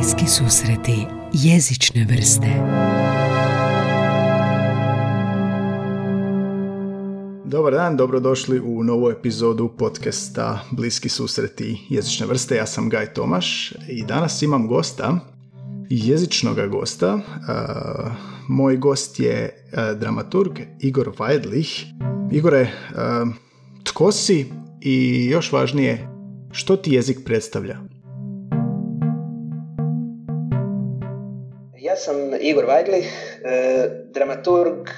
Bliski susreti jezične vrste Dobar dan, dobrodošli u novu epizodu podcasta Bliski susreti jezične vrste. Ja sam Gaj Tomaš i danas imam gosta, jezičnog gosta. Uh, moj gost je uh, dramaturg Igor Vajdlich. Igore, uh, tko si i još važnije, što ti jezik predstavlja? Sam Igor Vajdlich, dramaturg,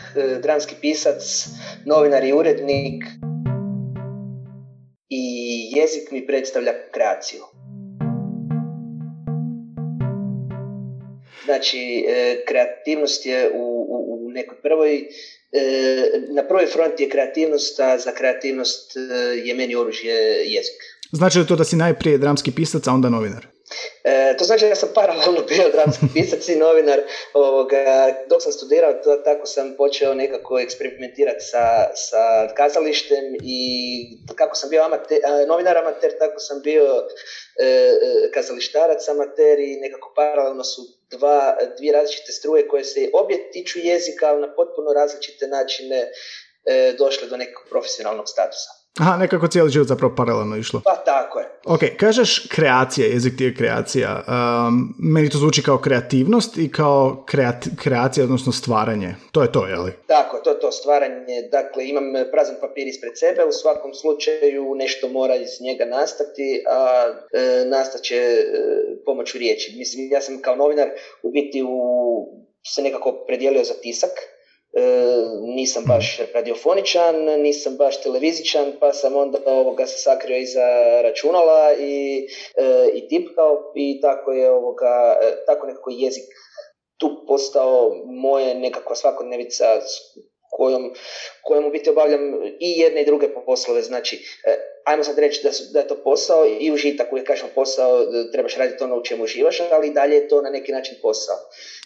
dramski pisac, novinar i urednik i jezik mi predstavlja kreaciju. Znači, kreativnost je u, u, u nekoj prvoj na prvoj fronti je kreativnost, a za kreativnost je meni oružje jezik. Znači li to da si najprije dramski pisac, a onda novinar? E, to znači da sam paralelno bio dramski pisac i novinar. Ovoga, dok sam studirao, to, tako sam počeo nekako eksperimentirati sa, sa kazalištem i kako sam bio amater, novinar amater, tako sam bio e, kazalištarac amater i nekako paralelno su dva, dvije različite struje koje se obje tiču jezika, ali na potpuno različite načine e, došle do nekog profesionalnog statusa. Aha, nekako cijeli život zapravo paralelno išlo. Pa tako je. Ok, kažeš kreacija, jezik ti je kreacija. Um, meni to zvuči kao kreativnost i kao kreat, kreacija, odnosno stvaranje. To je to, je li? Tako, to je to stvaranje. Dakle, imam prazan papir ispred sebe, u svakom slučaju nešto mora iz njega nastati, a e, nastat će e, pomoću riječi. Mislim, ja sam kao novinar u biti u, se nekako predijelio za tisak, nisam baš radiofoničan, nisam baš televizičan, pa sam onda ovoga se sakrio iza računala i, e, i tipkao i tako je ovoga, e, tako nekako jezik tu postao moje nekakva svakodnevica kojom, kojom u biti obavljam i jedne i druge poslove. Znači, e, ajmo sad reći da, su, da je to posao i užitak, uvijek kažemo posao, trebaš raditi ono u čemu uživaš, ali i dalje je to na neki način posao.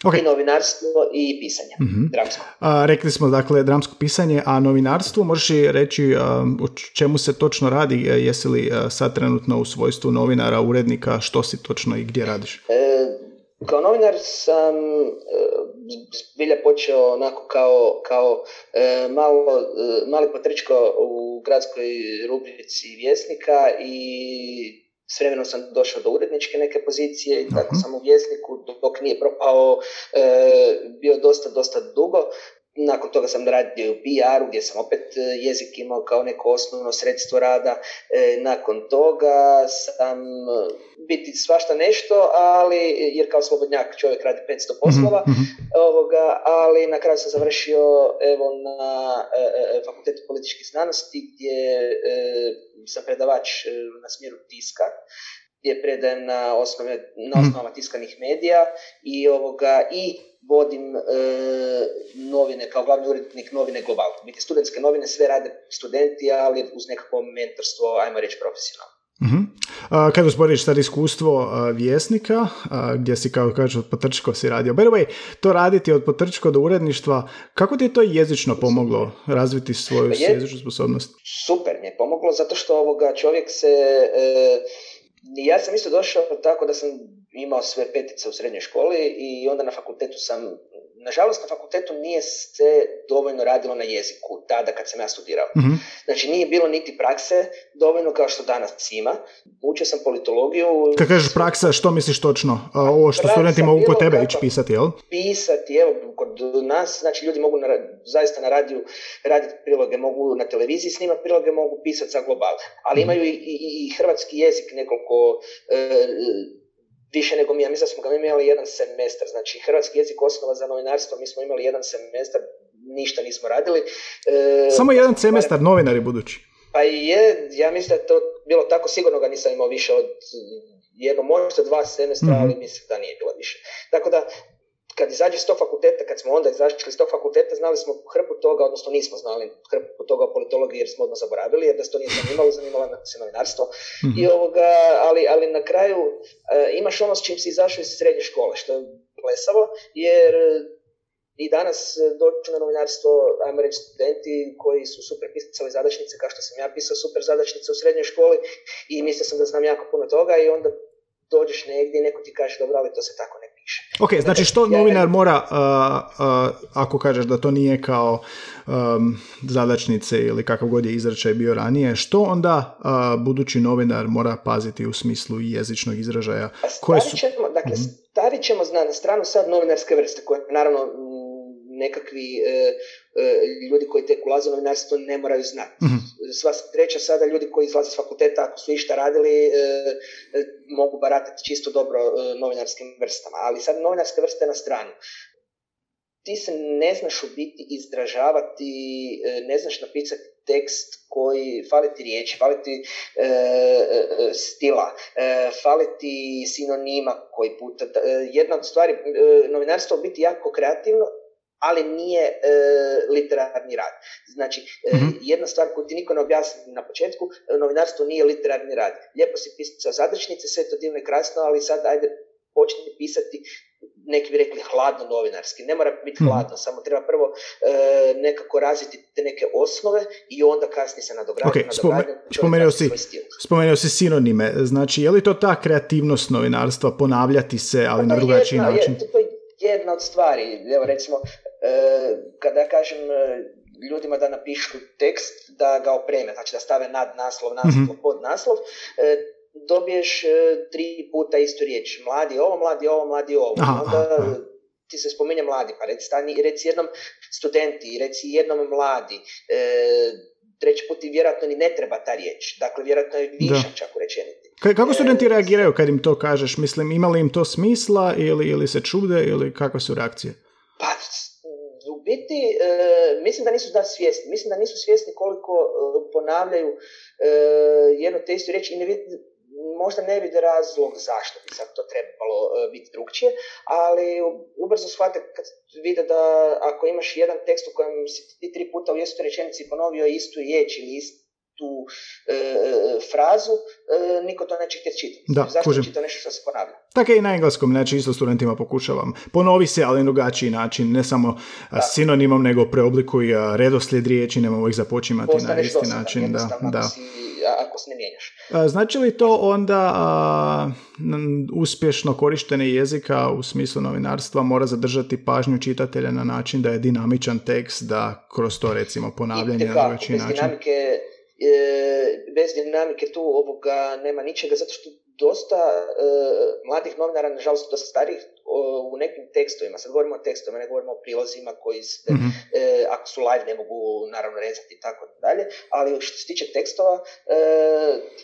Okay. I novinarstvo i pisanje, mm dramsko. A, rekli smo, dakle, dramsko pisanje, a novinarstvo, možeš li reći o čemu se točno radi, jesi li sad trenutno u svojstvu novinara, urednika, što si točno i gdje radiš? E, kao novinar sam zbilja počeo onako kao, kao e, malo, e, mali potričko u gradskoj rubrici vjesnika i s vremenom sam došao do uredničke neke pozicije i tako sam u vjesniku dok nije propao e, bio dosta, dosta dugo nakon toga sam radio u PR-u gdje sam opet e, jezik imao kao neko osnovno sredstvo rada. E, nakon toga sam e, biti svašta nešto, ali jer kao slobodnjak čovjek radi 500 poslova, mm-hmm. ovoga, ali na kraju sam završio evo na e, fakultetu političkih znanosti gdje e, sam predavač na smjeru tiska gdje predajem na, osnove, na mhm. osnovama tiskanih medija i ovoga i vodim e, novine kao glavni urednik novine Global. Biti studentske novine sve rade studenti, ali uz nekakvo mentorstvo, ajmo reći profesionalno. Uh-huh. A, kad usporiš sad iskustvo a, vjesnika, a, gdje si kao kaže od potrčko si radio. By the way, to raditi od potrčko do uredništva, kako ti je to jezično pomoglo razviti svoju je, jezičnu sposobnost? Super mi je pomoglo, zato što ovoga čovjek se... E, ja sam isto došao tako da sam imao sve petice u srednjoj školi i onda na fakultetu sam, nažalost na fakultetu nije se dovoljno radilo na jeziku tada kad sam ja studirao. mm Znači nije bilo niti prakse dovoljno kao što danas ima. Učio sam politologiju. Kad kažeš praksa, što misliš točno? Ovo što studenti mogu kod tebe ići pisati, jel? Pisati, evo, kod nas, znači ljudi mogu na, zaista na radiju raditi priloge, mogu na televiziji snimati priloge, mogu pisati za global. Ali mhm. imaju i, i, i hrvatski jezik nekoliko e, više nego mi. Ja mislim da smo ga imali jedan semestar. Znači, hrvatski jezik osnova za novinarstvo, mi smo imali jedan semestar, ništa nismo radili. E, Samo jedan semestar, novinari budući. Pa je, ja mislim da je to bilo tako, sigurno ga nisam imao više od jedno, možda dva semestra, mm-hmm. ali mislim da nije bilo više. Tako da, kad izađe s tog fakulteta, kad smo onda izašli s tog fakulteta, znali smo hrpu toga, odnosno nismo znali hrpu toga o politologiji jer smo odmah zaboravili, jer da se to nije zanimalo, zanimalo se novinarstvo. Mm-hmm. I ovoga, ali, ali na kraju uh, imaš ono s čim si izašao iz srednje škole, što je plesavo, jer i danas dođu na novinarstvo, ajmo reći, studenti koji su super pisali zadačnice, kao što sam ja pisao super zadačnice u srednjoj školi i mislio sam da znam jako puno toga i onda dođeš negdje i neko ti kaže dobro, ali to se tako ne piše. Ok, znači što novinar mora, ako kažeš da to nije kao um, zadačnice ili kakav god je izračaj bio ranije, što onda budući novinar mora paziti u smislu jezičnog izražaja? Koje su... ćemo, dakle, mm stavit ćemo na stranu sad novinarske vrste, koje naravno nekakvi e, ljudi koji tek ulaze u novinarstvo ne moraju znati. mm Sva treća sada ljudi koji izlaze s fakulteta, ako su išta radili, e, mogu baratati čisto dobro novinarskim vrstama. Ali sad novinarske vrste na stranu ti se ne znaš u biti izdražavati, ne znaš napisati tekst koji fali ti riječi, fali ti stila, e, fali ti sinonima koji puta. jedna od stvari, novinarstvo biti jako kreativno ali nije e, literarni rad. Znači, e, mhm. jedna stvar koju ti niko ne objasni na početku, novinarstvo nije literarni rad. Lijepo si pisao zadršnice, sve to divno i krasno, ali sad ajde početi pisati neki bi rekli hladno novinarski. Ne mora biti mhm. hladno, samo treba prvo e, nekako razviti te neke osnove i onda kasnije se nadograditi. Okay, spomenuo, si, spomenuo si sinonime. Znači, je li to ta kreativnost novinarstva, ponavljati se, ali pa na drugačiji način? Je, to je jedna od stvari. Evo, recimo, kada ja kažem e, ljudima da napišu tekst, da ga opreme, znači da stave nad naslov, naslov, mm pod naslov, e, dobiješ tri puta istu riječ. Mladi ovo, mladi ovo, mladi ovo. Onda ti se spominje mladi, pa reci, stani, reci jednom studenti, reci jednom mladi. treći put i vjerojatno ni ne treba ta riječ. Dakle, vjerojatno je višak čak u rečenici. Kako studenti reagiraju kad im to kažeš? Mislim, imali im to smisla ili, ili se čude ili kakve su reakcije? Pa, biti, e, mislim da nisu da svjesni. Mislim da nisu svjesni koliko e, ponavljaju e, jednu te istu riječ i ne možda ne vide razlog zašto bi sad to trebalo e, biti drugčije, ali ubrzo shvate kad vide da ako imaš jedan tekst u kojem si ti tri puta u istoj rečenici ponovio istu riječ ili istu tu e, frazu, e, niko to neće htjeti čitati. Da, Zašto kužim. čita nešto što se ponavlja? Tako i na engleskom, znači isto studentima pokušavam. Ponovi se, ali na drugačiji način, ne samo da. sinonimom, nego preoblikuj redoslijed riječi, nemamo ih započimati Postaneš na isti način. Da, da. Ako, si, ako se ne mijenjaš. Znači li to onda a, uspješno korištenje jezika u smislu novinarstva mora zadržati pažnju čitatelja na način da je dinamičan tekst, da kroz to recimo ponavljanje na drugačiji način? Dinamike bez dinamike tu ovoga nema ničega, zato što dosta e, mladih novinara, nažalost dosta starih, u nekim tekstovima, sad govorimo o tekstovima, ne govorimo o prilozima koji se, mm ako su live ne mogu naravno rezati i tako dalje, ali što se tiče tekstova, e,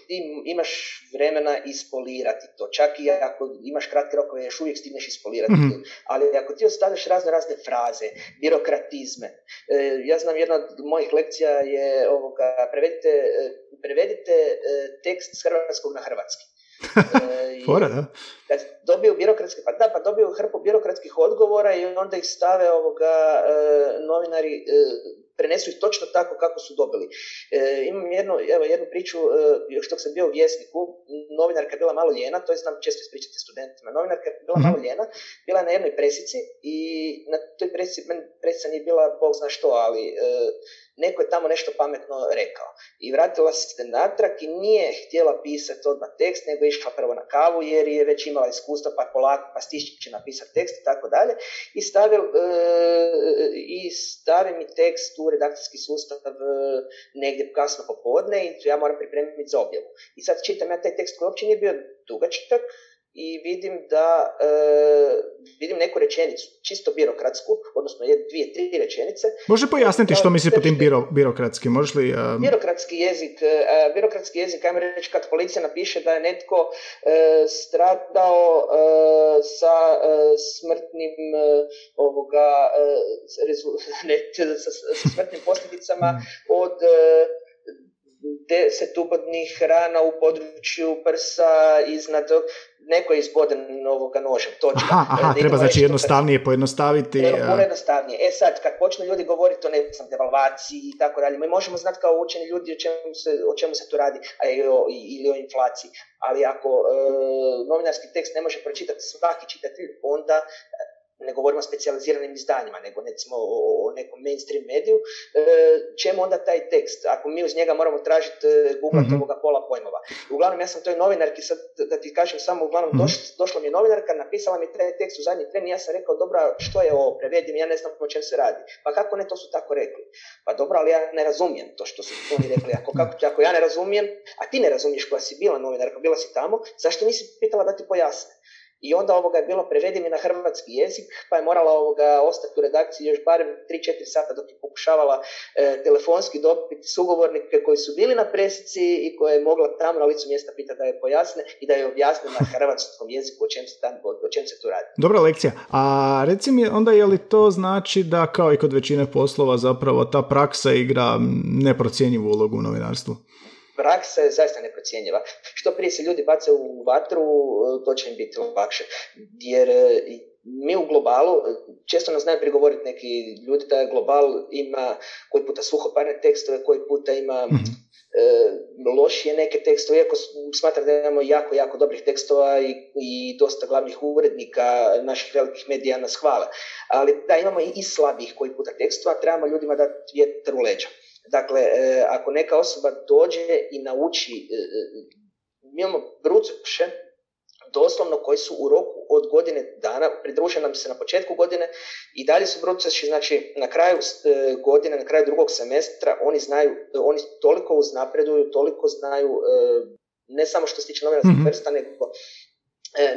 ti imaš vremena ispolirati to, čak i ako imaš kratke rokove, još uvijek stigneš ispolirati mm ali ako ti ostaviš razne razne fraze, birokratizme, e, ja znam jedna od mojih lekcija je ovoga, prevedite, prevedite tekst s hrvatskog na hrvatski. Fora, da? Kad dobiju birokratske, pa da, pa dobiju hrpu birokratskih odgovora i onda ih stave ovoga e, novinari e, prenesu ih točno tako kako su dobili. E, imam jednu, evo, jednu priču, e, još dok sam bio u Vjesniku, novinarka je bila malo ljena, to je znam često ispričati studentima, novinarka je bila malo mhm. ljena, bila je na jednoj presici i na toj presici, meni presica nije bila, bog zna što, ali e, neko je tamo nešto pametno rekao. I vratila se natrag i nije htjela pisati odmah tekst, nego je išla prvo na kavu jer je već imala iskustva, pa polako, pa stići će napisati tekst i tako dalje. I stavi, e, i stavi mi tekst u redakcijski sustav e, negdje kasno popodne i ja moram pripremiti za objavu. I sad čitam ja taj tekst koji uopće nije bio dugačak, i vidim da e, vidim neku rečenicu, čisto birokratsku, odnosno dvije, tri rečenice. Može pojasniti što misli po tim biro, birokratski? Možeš li, um... Birokratski jezik, uh, birokratski jezik, ajmo reći kad policija napiše da je netko uh, stradao sa smrtnim ovoga, rezu, ne, sa, sa smrtnim posljedicama od deset ubodnih rana u području prsa iznad neko je izboden ovoga nožem, točka. Aha, aha treba znači jednostavnije pojednostaviti. Puno jednostavnije. E sad, kad počnu ljudi govoriti o ne znam, devalvaciji i tako dalje, mi možemo znati kao učeni ljudi o čemu se, o čemu se tu radi, a o, ili o inflaciji. Ali ako e, novinarski tekst ne može pročitati svaki čitatelj, onda ne govorimo o specijaliziranim izdanjima, nego recimo o, nekom mainstream mediju, e, čemu onda taj tekst? Ako mi uz njega moramo tražiti e, Google mm ovoga pola pojmova. uglavnom, ja sam toj novinarki, sad da ti kažem samo, uglavnom mm došla mi je novinarka, napisala mi taj tekst u zadnji tren i ja sam rekao, dobro, što je ovo, prevedim, ja ne znam o čem se radi. Pa kako ne, to su tako rekli. Pa dobro, ali ja ne razumijem to što su oni rekli. Ako, kako, ako ja ne razumijem, a ti ne razumiješ koja si bila novinarka, bila si tamo, zašto nisi pitala da ti pojasne? I onda ovoga je bilo prevedeni na hrvatski jezik, pa je morala ovoga ostati u redakciji još barem 3-4 sata dok je pokušavala e, telefonski dobiti sugovornike koji su bili na presici i koje je mogla tamo na licu mjesta pitati da je pojasne i da je objasne na hrvatskom jeziku o čem se, tam, o čem se tu radi. Dobra lekcija. A reci mi onda je li to znači da kao i kod većine poslova zapravo ta praksa igra neprocjenjivu ulogu u novinarstvu? Praksa je zaista neprocjenjiva. Što prije se ljudi bace u vatru, to će im biti lakše. Jer e, mi u globalu, često nas znaju prigovoriti neki ljudi da global ima koji puta suhoparne tekstove, koji puta ima mm lošije neke tekstove, iako smatram da imamo jako, jako dobrih tekstova i, i dosta glavnih urednika naših velikih medija nas hvale. Ali da, imamo i, i slabih koji puta tekstova, trebamo ljudima dati vjetar u leđa. Dakle, e, ako neka osoba dođe i nauči, e, e, mi imamo brucoše, doslovno koji su u roku od godine dana, pridruže nam se na početku godine i dalje su brucoši, znači na kraju godine, na kraju drugog semestra, oni znaju, oni toliko uznapreduju, toliko znaju, ne samo što se tiče novinarskog mm-hmm. vrsta, nego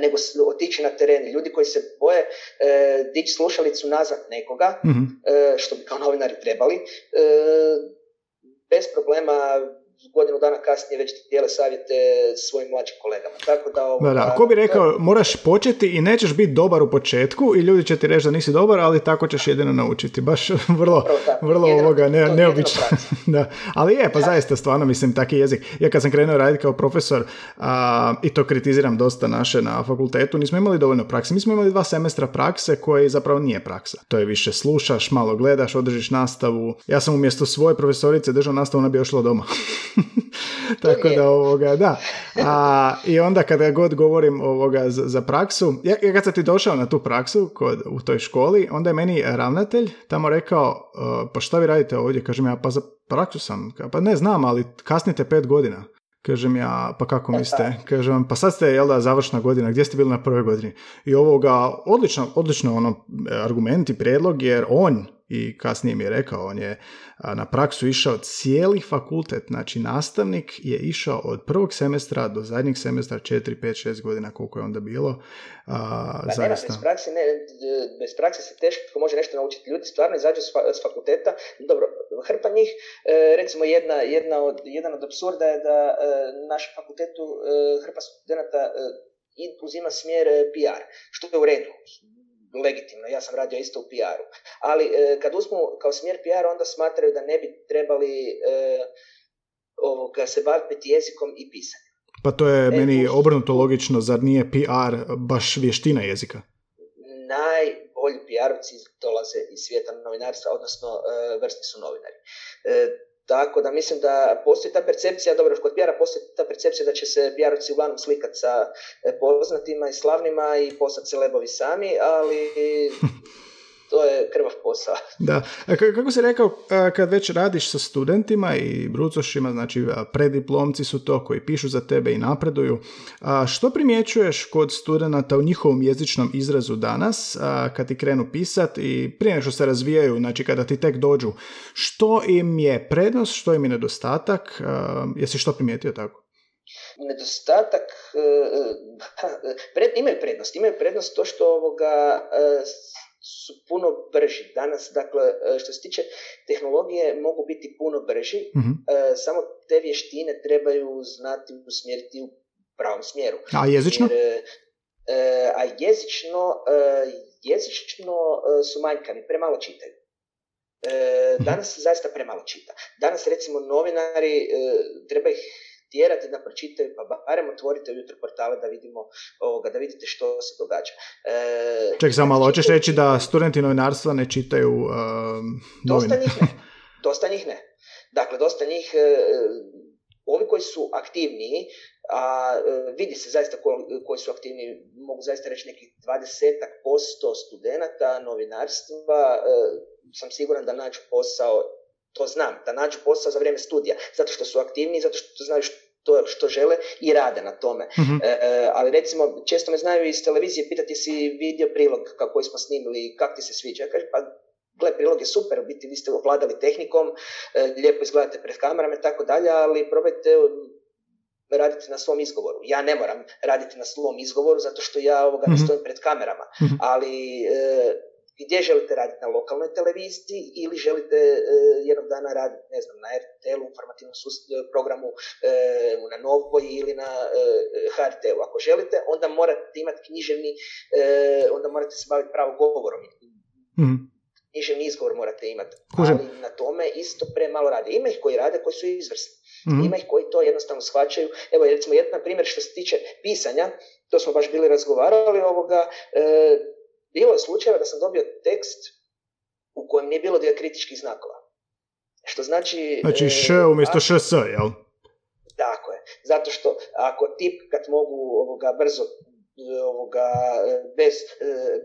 nego otići na teren. Ljudi koji se boje e, dići slušalicu nazad nekoga, mm što bi kao novinari trebali, e, bez problema godinu dana kasnije već dijele savjete svojim mlađim kolegama. Tako da, ovo, da, Ko bi rekao, moraš početi i nećeš biti dobar u početku i ljudi će ti reći da nisi dobar, ali tako ćeš jedino naučiti. Baš vrlo, vrlo ovoga, ne, neobično. da. Ali je, pa zaista stvarno mislim taki jezik. Ja kad sam krenuo raditi kao profesor a, i to kritiziram dosta naše na fakultetu, nismo imali dovoljno prakse. Mi smo imali dva semestra prakse koje zapravo nije praksa. To je više slušaš, malo gledaš, održiš nastavu. Ja sam umjesto svoje profesorice držao nastavu, ona bi ošla doma. Tako da ovoga, da. A, I onda kada god govorim ovoga za, za praksu, ja, ja kad sam ti došao na tu praksu kod, u toj školi, onda je meni ravnatelj tamo rekao, uh, pa šta vi radite ovdje? Kažem ja, pa za praksu sam. Pa ne znam, ali kasnite pet godina. Kažem ja, pa kako mislite? Kažem, pa sad ste, jel da, završna godina, gdje ste bili na prvoj godini? I ovoga, odlično, odlično ono, argument i prijedlog, jer on i kasnije mi je rekao, on je na praksu išao cijeli fakultet, znači nastavnik je išao od prvog semestra do zadnjeg semestra 4, 5, 6 godina koliko je onda bilo. A, pa zaista. bez, prakse, ne, bez prakse se teško može nešto naučiti. Ljudi stvarno izađu s fakulteta, dobro, hrpa njih, e, recimo jedna, jedna od, jedan od absurda je da e, naš fakultetu e, hrpa studenta uzima smjer PR, što je u redu legitimno, ja sam radio isto u PR-u. Ali e, kad uzmu kao smjer PR, onda smatraju da ne bi trebali e, ovoga, se baviti jezikom i pisanjem. Pa to je e, meni obrnuto logično, zar nije PR baš vještina jezika? Najbolji PR-ovci dolaze iz svijeta novinarstva, odnosno e, vrsti su novinari. Tako da mislim da postoji ta percepcija, dobro, kod pr postoji ta percepcija da će se pr uglavnom slikati sa e, poznatima i slavnima i postati celebovi sami, ali to je krvav posao. Da. A kako si rekao, kad već radiš sa studentima i brucošima, znači prediplomci su to koji pišu za tebe i napreduju, što primjećuješ kod studenata u njihovom jezičnom izrazu danas, kad ti krenu pisat i prije što se razvijaju, znači kada ti tek dođu, što im je prednost, što im je nedostatak, jesi što primijetio tako? Nedostatak, e, e, pred, imaju prednost, imaju prednost to što ovoga e, su puno brži. Danas, dakle, e, što se tiče tehnologije, mogu biti puno brži, mm samo te vještine trebaju znati usmjeriti u pravom smjeru. A jezično? Jer, e, a jezično, jezično su manjkavi, premalo čitaju. Mhm. Danas zaista premalo čita. Danas recimo novinari treba ih tjerati da pročitaju, pa barem otvorite ujutro portale da vidimo ovoga, da vidite što se događa. E, Ček, samo malo, hoćeš reći da studenti novinarstva ne čitaju uh, Dosta njih ne. Dosta njih ne. Dakle, dosta njih, e, ovi koji su aktivniji, a vidi se zaista koji su aktivni, mogu zaista reći nekih 20 posto studenata novinarstva, sam siguran da nađu posao, to znam, da nađu posao za vrijeme studija, zato što su aktivni, zato što znaju to što žele i rade na tome. Mhm. E, ali recimo, često me znaju iz televizije pitati si vidio prilog koji smo snimili, kak ti se sviđa. Ja kažem, pa gle, prilog je super, u biti vi ste ovladali tehnikom, e, lijepo izgledate pred kamerama i tako dalje, ali probajte raditi na svom izgovoru. Ja ne moram raditi na svom izgovoru zato što ja ovoga ne mhm. stojim pred kamerama, mhm. ali e, gdje želite raditi na lokalnoj televiziji ili želite e, jednog dana raditi, ne znam, na RTL-u, informativnom programu e, na Novoj ili na e, HRT-u. Ako želite, onda morate imati književni, e, onda morate se baviti pravo govorom. Mm. Književni izgovor morate imati. Ali na tome isto premalo rade. Ima ih koji rade, koji su izvrsni. mm Ima ih koji to jednostavno shvaćaju. Evo, recimo, jedan primjer što se tiče pisanja, to smo baš bili razgovarali ovoga, e, bilo je slučajeva da sam dobio tekst u kojem nije bilo dijakritičkih znakova. Što znači... Znači e, š umjesto šs, jel? Tako je. Zato što ako tip kad mogu ovoga brzo ovoga, bez,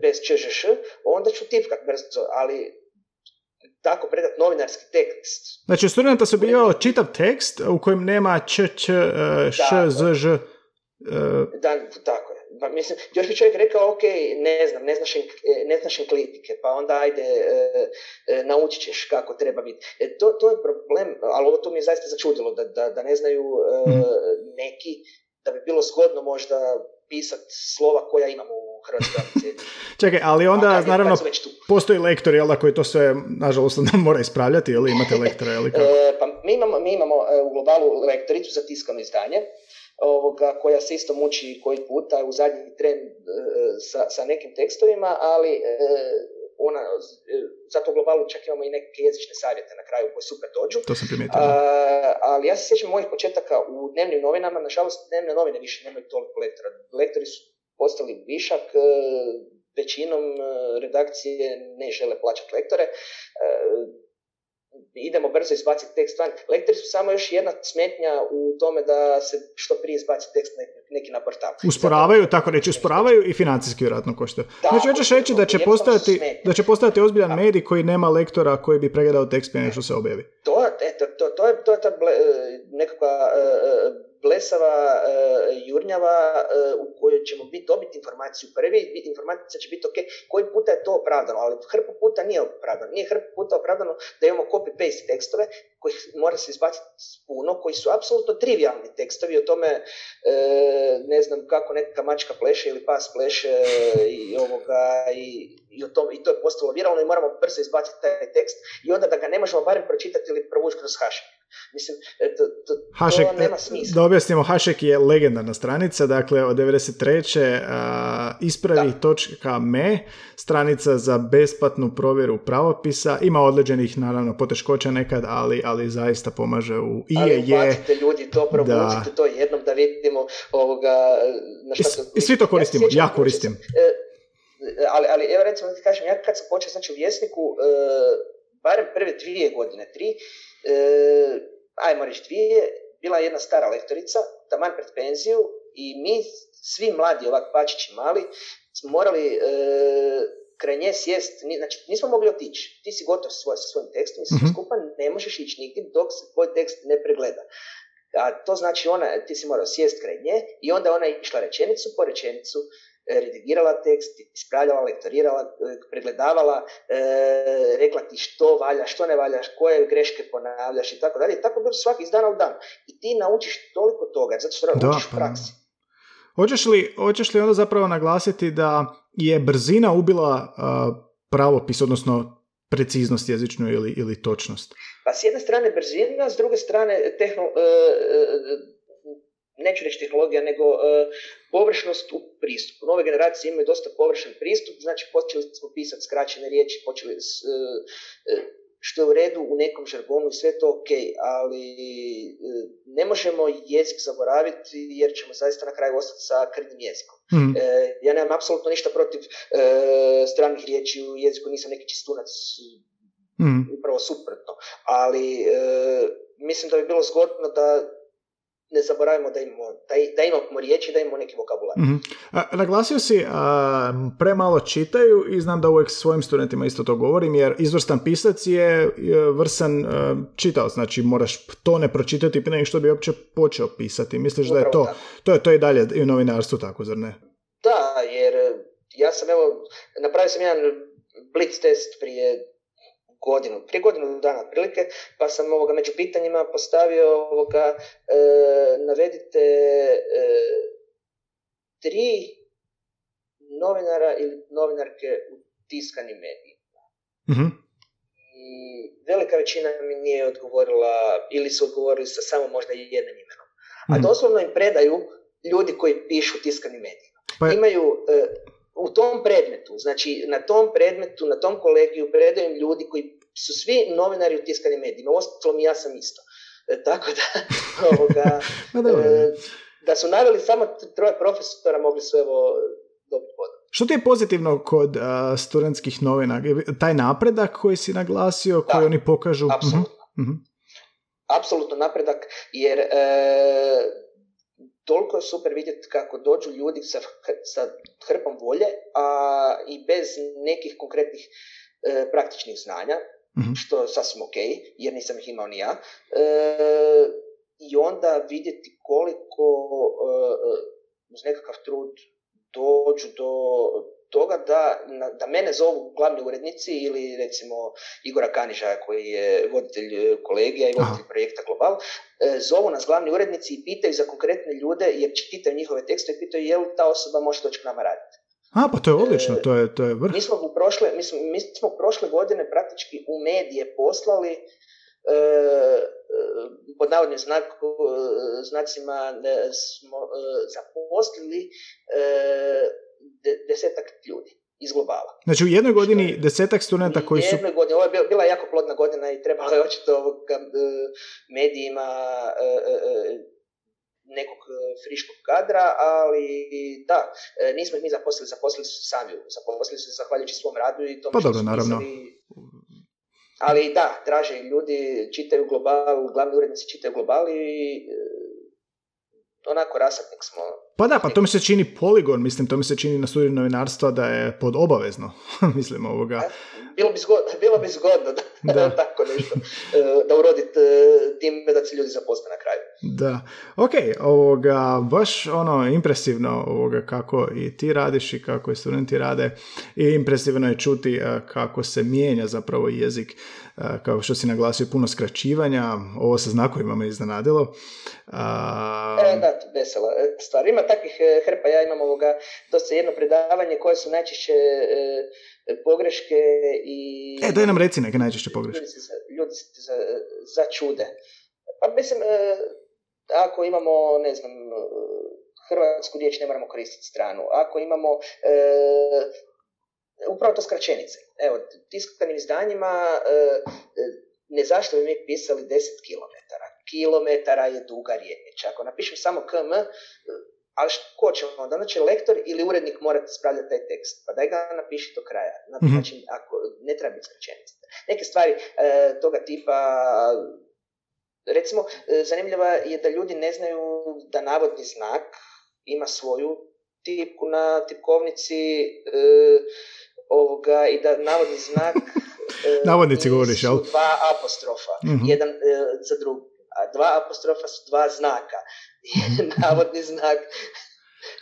bez čžš, onda ću tipkat brzo, ali tako predat novinarski tekst. Znači, studenta se bio čitav tekst u kojem nema č, č, š, z, ž. Da, tako mislim, još bi čovjek rekao, ok, ne znam, ne znaš, ne znaš enklitike, pa onda ajde, e, e, naučit ćeš kako treba biti. E, to, to je problem, ali ovo to mi je zaista začudilo, da, da, da ne znaju e, mhm. neki, da bi bilo zgodno možda pisati slova koja imamo u hrvatskoj Čekaj, ali onda, naravno, postoji lektor, jel da, koji to sve, nažalost, nam mora ispravljati, ili imate lektora, ili kako? E, pa mi imamo, mi imamo u globalu lektoricu za tiskano izdanje, ovoga, koja se isto muči koji puta u zadnji tren e, sa, sa nekim tekstovima, ali e, ona, e, zato u globalu čak imamo i neke jezične savjete na kraju koji super dođu. To sam primijetio. ali ja se sjećam mojih početaka u dnevnim novinama, nažalost dnevne novine više nemaju toliko lektora. Lektori su postali višak, većinom redakcije ne žele plaćati lektore idemo brzo izbaciti tekst van. Lektori su samo još jedna smetnja u tome da se što prije izbaci tekst neki na portal. Usporavaju, tako reći, usporavaju i financijski vjerojatno koštaju. Znači, hoćeš reći da će, postojati, da će postojati ozbiljan medij koji nema lektora koji bi pregledao tekst prije što se objavi. To, eto, to, to, je, to je ta ble, nekakva uh, blesava uh, jurnjava uh, u kojoj ćemo biti dobiti informaciju prvi, informacija će biti ok, koji puta je to opravdano, ali hrpu puta nije opravdano. Nije hrpu puta opravdano da imamo copy-paste tekstove koji mora se izbaciti puno, koji su apsolutno trivialni tekstovi o tome uh, ne znam kako neka mačka pleše ili pas pleše i ovoga i, i, o tom, i to je postalo viralno i moramo brzo izbaciti taj tekst i onda da ga ne možemo barem pročitati ili provući kroz hash. Mislim, to, to, Hašek, to nema smisla. Da objasnimo, Hašek je legendarna stranica, dakle od 93. Uh, ispravi točka me, stranica za besplatnu provjeru pravopisa, ima određenih naravno poteškoća nekad, ali, ali zaista pomaže u i je je. ljudi, to provucite to jednom da vidimo ovoga, na šta to... I, svi to koristimo, ja, ja koristim. E, ali, ali evo recimo da ti kažem, ja kad sam počeo znači u Vjesniku, e, barem prve dvije godine, tri, e, ajmo reći dvije, bila jedna stara lektorica, taman pred penziju i mi, svi mladi ovak pačići mali, morali e, kraj nje sjest, znači nismo mogli otići, ti si gotov svoj, sa svojim tekstom i sve mm skupa ne možeš ići nigdje dok se tvoj tekst ne pregleda. A to znači ona, ti si morao sjest kraj nje i onda ona je išla rečenicu po rečenicu, redigirala tekst, ispravljala, lektorirala, e, pregledavala, e, rekla ti što valja, što ne valja, koje greške ponavljaš i tako dalje. Tako bilo svaki iz dana u dan. I ti naučiš toliko toga, zato što da, učiš pa praksi. Hoćeš li, hoćeš li onda zapravo naglasiti da je brzina ubila pravopis, odnosno preciznost jezičnu ili, ili točnost? Pa s jedne strane brzina, s druge strane tehno, neću reći tehnologija, nego uh, površnost u pristupu. Nove generacije imaju dosta površan pristup, znači počeli smo pisati skraćene riječi, počeli s, uh, što je u redu u nekom žargonu i sve to ok, ali ne možemo jezik zaboraviti jer ćemo zaista na kraju ostati sa krnjim jezikom. Mm. E, ja nemam apsolutno ništa protiv e, stranih riječi u jeziku, nisam neki čistunac, mm. upravo suprotno, ali e, mislim da bi bilo zgodno da ne zaboravimo da imamo, da, da imamo riječi, da imamo neki vokabular. mm naglasio si, premalo čitaju i znam da uvijek svojim studentima isto to govorim, jer izvrstan pisac je vrsan čitao, znači moraš to ne pročitati prije nego što bi uopće počeo pisati. Misliš da je to, to je to i dalje i u novinarstvu tako, zar ne? Da, jer ja sam evo, napravio sam jedan blitz test prije godinu, prije godinu dana otprilike, pa sam ovoga među pitanjima postavio ovoga, e, navedite e, tri novinara ili novinarke u tiskanim medijima. mm I velika većina mi nije odgovorila, ili su odgovorili sa samo možda jednim imenom. A mhm. doslovno im predaju ljudi koji pišu tiskanim medijima. Pa... Imaju e, u tom predmetu, znači na tom predmetu, na tom kolegiju predaju ljudi koji su svi novinari u tiskanim medijima. Ostalom ja sam isto. E, tako da, ovoga, e, da su naveli samo troje profesora mogli sve ovo dobiti Što ti je pozitivno kod uh, studentskih novina? Taj napredak koji si naglasio, koji oni pokažu? Apsolutno. uh Apsolutno napredak, jer e, toliko je super vidjeti kako dođu ljudi sa, sa hrpom volje a i bez nekih konkretnih e, praktičnih znanja, mm što sasvim ok, jer nisam ih imao ni ja. E, I onda vidjeti koliko e, uz nekakav trud dođu do toga da, da mene zovu glavni urednici ili recimo Igora Kaniža koji je voditelj e, kolegija i voditelj projekta Global, e, zovu nas glavni urednici i pitaju za konkretne ljude jer čitaju njihove tekste i pitaju je li ta osoba može doći k nama raditi. A, pa to je odlično, to je, to je vrh. Mi smo, u prošle, mi, smo, mi smo prošle godine praktički u medije poslali e, pod navodnim znak, znacima smo zaposlili desetak ljudi iz globala. Znači u jednoj godini desetak studenta koji su... U jednoj godini, ovo je bila jako plodna godina i trebalo je očito ovoga, medijima e, e, e, nekog friškog kadra, ali da, nismo ih mi zaposlili, zaposlili su se sami, zaposlili su se zahvaljujući svom radu i tome pa dobro, naravno. Ali da, traže ljudi, čitaju global, glavni urednici čitaju global i onako rasadnik smo. Pa da, pa to mi se čini poligon, mislim, to mi se čini na studiju novinarstva da je pod obavezno, mislim ovoga. Bilo bi zgodno, bilo bi zgodno da, da. tako nešto, e, da urodit e, time da se ljudi zaposle na kraju. Da, ok, ovoga, baš ono impresivno ovoga kako i ti radiš i kako i studenti rade i impresivno je čuti e, kako se mijenja zapravo jezik kao što si naglasio, puno skraćivanja, ovo sa znakovima me iznenadilo. A... E, da, vesela e, stvar. Ima takvih e, hrpa, ja imam ovoga, to se jedno predavanje koje su najčešće e, pogreške i... E, daj nam reci neke najčešće pogreške. Ljudi se, ljudi se za, začude. Pa mislim, ako imamo, ne znam, hrvatsku riječ ne moramo koristiti stranu. Ako imamo upravo to skraćenice. Evo, tiskanim izdanjima e, e, ne zašto bi mi pisali 10 km. Kilometara je duga riječ. Ako napišem samo km, e, ali ko će onda? će lektor ili urednik morati spravljati taj tekst. Pa daj ga napiši do kraja. Znači, ako, ne treba biti skraćenica. Neke stvari toga tipa, recimo, zanimljiva je da ljudi ne znaju da navodni znak ima svoju tipku na tipkovnici, ovoga, i da navodni znak e, Navodnici govoriš, jel? Dva apostrofa, mm jedan e, za drugi. A dva apostrofa su dva znaka. Navodni znak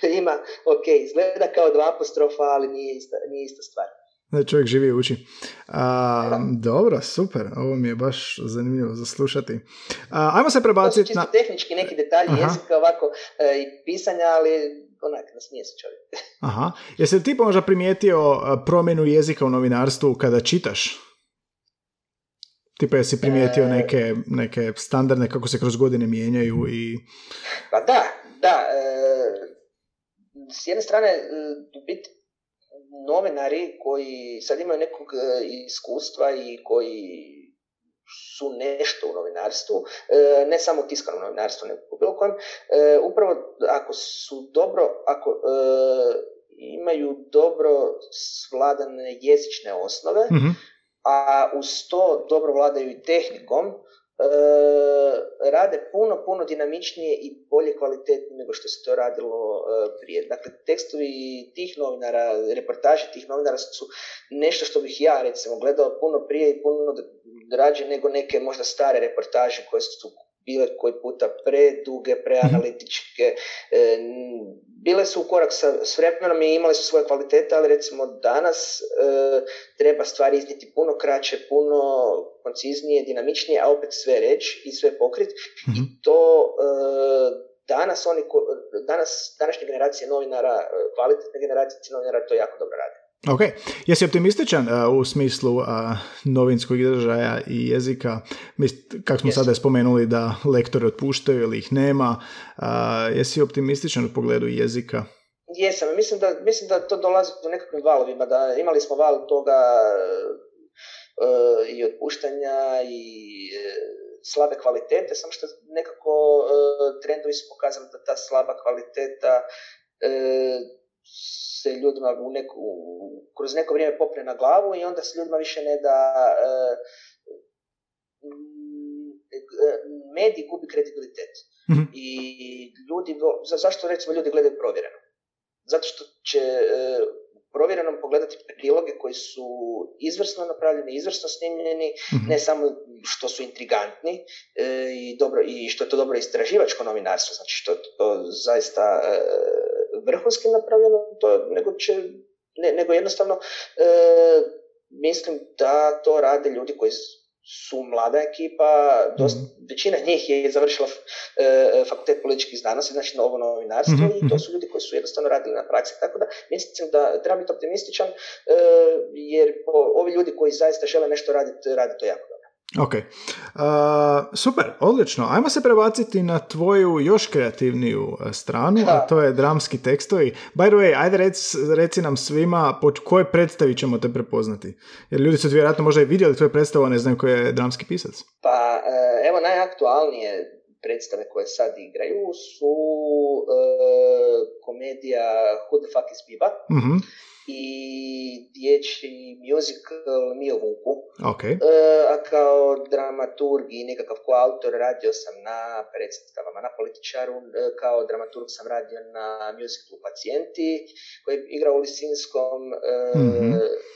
ima, ok, izgleda kao dva apostrofa, ali nije ista, nije ista stvar. Da čovjek živi i uči. A, dobro, super. Ovo mi je baš zanimljivo za slušati. A, ajmo se prebaciti čisto tehnički neki detalji Aha. jezika ovako e, i pisanja, ali onak, nasmije se čovjek. Aha. Jesi li ti možda primijetio e, promjenu jezika u novinarstvu kada čitaš? Tipa jesi primijetio e, neke, neke standardne kako se kroz godine mijenjaju i... Pa da, da. E, s jedne strane, biti novinari koji sad imaju nekog iskustva i koji su nešto u novinarstvu, e, ne samo u tiskanom novinarstvu, nego u bilo kojem, e, upravo ako su dobro, ako e, imaju dobro svladane jezične osnove, mhm. A uz to dobro vladaju i tehnikom, rade puno, puno dinamičnije i bolje kvalitetnije nego što se to radilo prije. Dakle, tekstovi tih novinara, reportaže tih novinara su nešto što bih ja recimo gledao puno prije i puno rađe nego neke možda stare reportaže koje su bile koji puta preduge, preanalitičke, e, bile su u korak sa, s vremenom i imale su svoje kvalitete, ali recimo danas e, treba stvari iznijeti puno kraće, puno konciznije, dinamičnije, a opet sve reći i sve pokrit. I mhm. to e, danas, oni, danas, današnje generacije novinara, kvalitetne generacije novinara to jako dobro rade. Ok, jesi optimističan uh, u smislu uh, novinskog izražaja i jezika? Kako smo yes. sada spomenuli da lektori otpuštaju ili ih nema, uh, jesi optimističan u pogledu jezika? Jesam, mislim da, mislim da to dolazi u nekakvim valovima, da imali smo val toga uh, i otpuštanja i uh, slabe kvalitete, samo što nekako uh, trendovi su pokazali da ta slaba kvaliteta se ljudima u neku, kroz neko vrijeme popne na glavu i onda se ljudima više ne da uh, medij gubi kredibilitet. mm I ljudi, za, zašto recimo ljudi gledaju provjereno? Zato što će uh, provjerenom pogledati priloge koji su izvrsno napravljeni, izvrsno snimljeni, mm ne samo što su intrigantni i, dobro, i što je to dobro istraživačko novinarstvo, znači što je to zaista vrhunski napravljeno, to, nego, će, ne, nego jednostavno e, mislim da to rade ljudi koji su mlada ekipa, dost, mm većina njih je završila e, fakultet političkih znanosti, znači novo novinarstvo mm i to su ljudi koji su jednostavno radili na praksi, tako da mislim da treba biti optimističan e, jer ovi ljudi koji zaista žele nešto raditi, rade to jako Ok, uh, super, odlično. Ajmo se prebaciti na tvoju još kreativniju uh, stranu, a to je dramski tekstovi. By the way, ajde reci, reci nam svima po kojoj predstavi ćemo te prepoznati. Jer ljudi su vjerojatno možda i vidjeli tvoje predstave, ne znam koji je dramski pisac. Pa, e, evo najaktualnije predstave koje sad igraju su uh, komedija Who the fuck is Biba. mm i dječji musical Mio Vuku. Okay. E, a kao dramaturg i nekakav koautor radio sam na predstavama na političaru, e, kao dramaturg sam radio na musicalu Pacijenti, koji je igrao u Lisinskom mm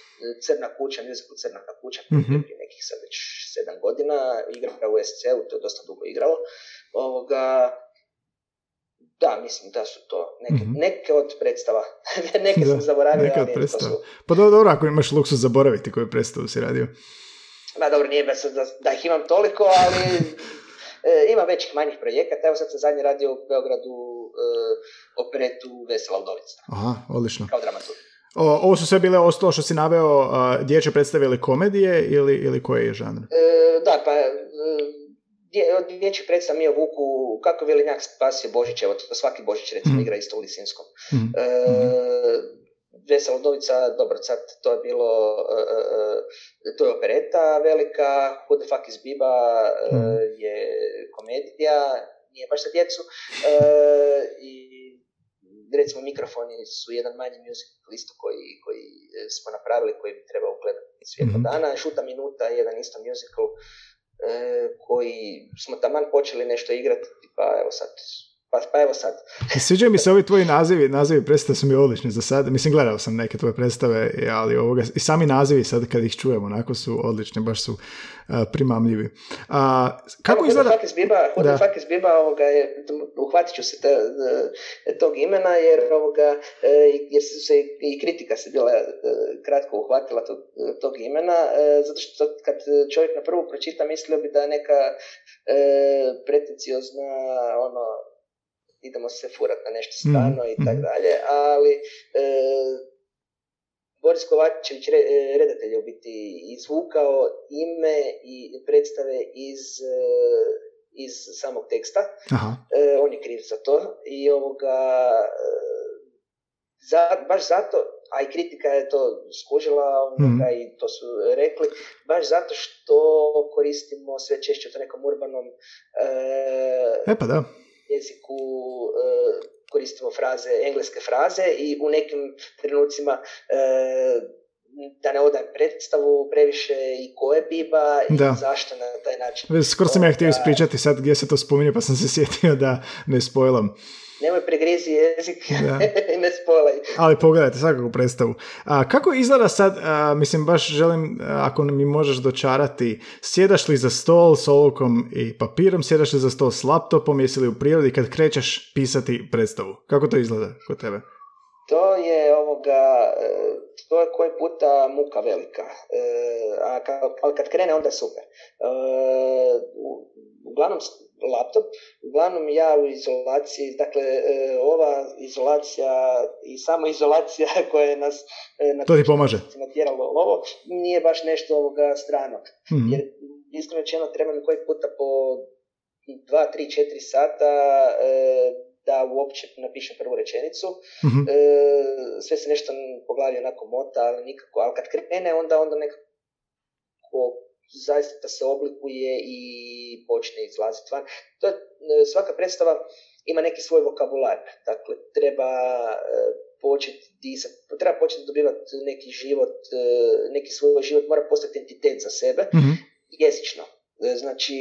Crna kuća, musical Crna kuća, mm-hmm. prije nekih sad već sedam godina, igrao u SC-u, to je dosta dugo igralo. Ovoga, da, mislim da su to neke, mm-hmm. neke od predstava. neke da, sam zaboravio, neke od predstava. Su... Pa dobro, dobro, ako imaš luksus zaboraviti koju predstavu si radio. Ma dobro, nije bez da, da ih imam toliko, ali e, ima većih manjih projekata. Evo sad sam zadnji radio u Beogradu e, operetu Vesela Udovica. Aha, odlično. Kao dramaturg. O, ovo su sve bile ostalo što si naveo dječje predstave ili komedije ili, ili koje je žanr? E, da, pa od dječjih predstav mi vuku kako Vilinjak spasio Božić, evo svaki Božić recimo mm. igra isto u Lisinskom. Mm. E, Vesela Dovica, dobro, sad to je bilo, e, e, e to je opereta velika, Who the fuck is Biba mm. je komedija, nije baš za djecu, i recimo mikrofoni su jedan manji musical isto koji, koji smo napravili, koji bi trebao ugledati svjetlo mm dana, Šuta minuta je jedan isto musical koji smo taman počeli nešto igrati, pa evo sad pa, pa evo sad. Sviđaju mi se ovi tvoji nazivi, nazivi predstave su mi odlični za sad. Mislim, gledao sam neke tvoje predstave, ali ovoga, i sami nazivi sad kad ih čujemo, onako su odlični, baš su uh, primamljivi. A, kako izgleda... Huda Fakis Biba, ovoga je, uhvatit ću se te, tog imena, jer, ovoga, e, jer se i kritika se bila e, kratko uhvatila tog, tog imena, zato što kad čovjek na prvu pročita mislio bi da je neka e, pretenciozna ono, idemo se furat na nešto strano mm. i tako mhm. dalje, ali e, Boris Kovačević, re, e, redatelj je u biti izvukao ime i predstave iz, e, iz samog teksta. Aha. E, on je kriv za to i ovoga, za, baš zato, a i kritika je to skužila mm. i to su rekli, baš zato što koristimo sve češće u nekom urbanom e, e pa da jeziku e, koristimo fraze, engleske fraze i u nekim trenucima e, da ne odajem predstavu previše i ko je Biba i Da. zašto na taj način. Skoro sam ja htio ispričati sad gdje se to spominje, pa sam se sjetio da ne spojlam. Nemoj pregrizi jezik i ne spolaj. Ali pogledajte svakako predstavu. A, kako izgleda sad, a, mislim baš želim, a, ako mi možeš dočarati, sjedaš li za stol s olovkom i papirom, sjedaš li za stol s laptopom, jesi li u prirodi kad krećeš pisati predstavu? Kako to izgleda kod tebe? To je ovoga, e, to je koji puta muka velika, E, a ka- ali kad krene onda super. E, Uglavnom laptop, uglavnom ja u izolaciji, dakle ova izolacija i samo izolacija koja je nas na To ti pomaže? natjeralo ovo, nije baš nešto ovoga stranog. Mhm. Jer iskreno rečeno treba mi koji puta po 2, 3, 4 sata da uopće napišem prvu rečenicu. Mhm. E, sve se nešto po glavi onako mota, ali nikako. Ali kad krene, onda, onda nekako zaista se oblikuje i počne izlaziti van. To e, svaka predstava ima neki svoj vokabular. Dakle, treba e, početi disati, treba početi dobivati neki život, e, neki svoj život, mora postati entitet za sebe Mhm. jezično. Znači,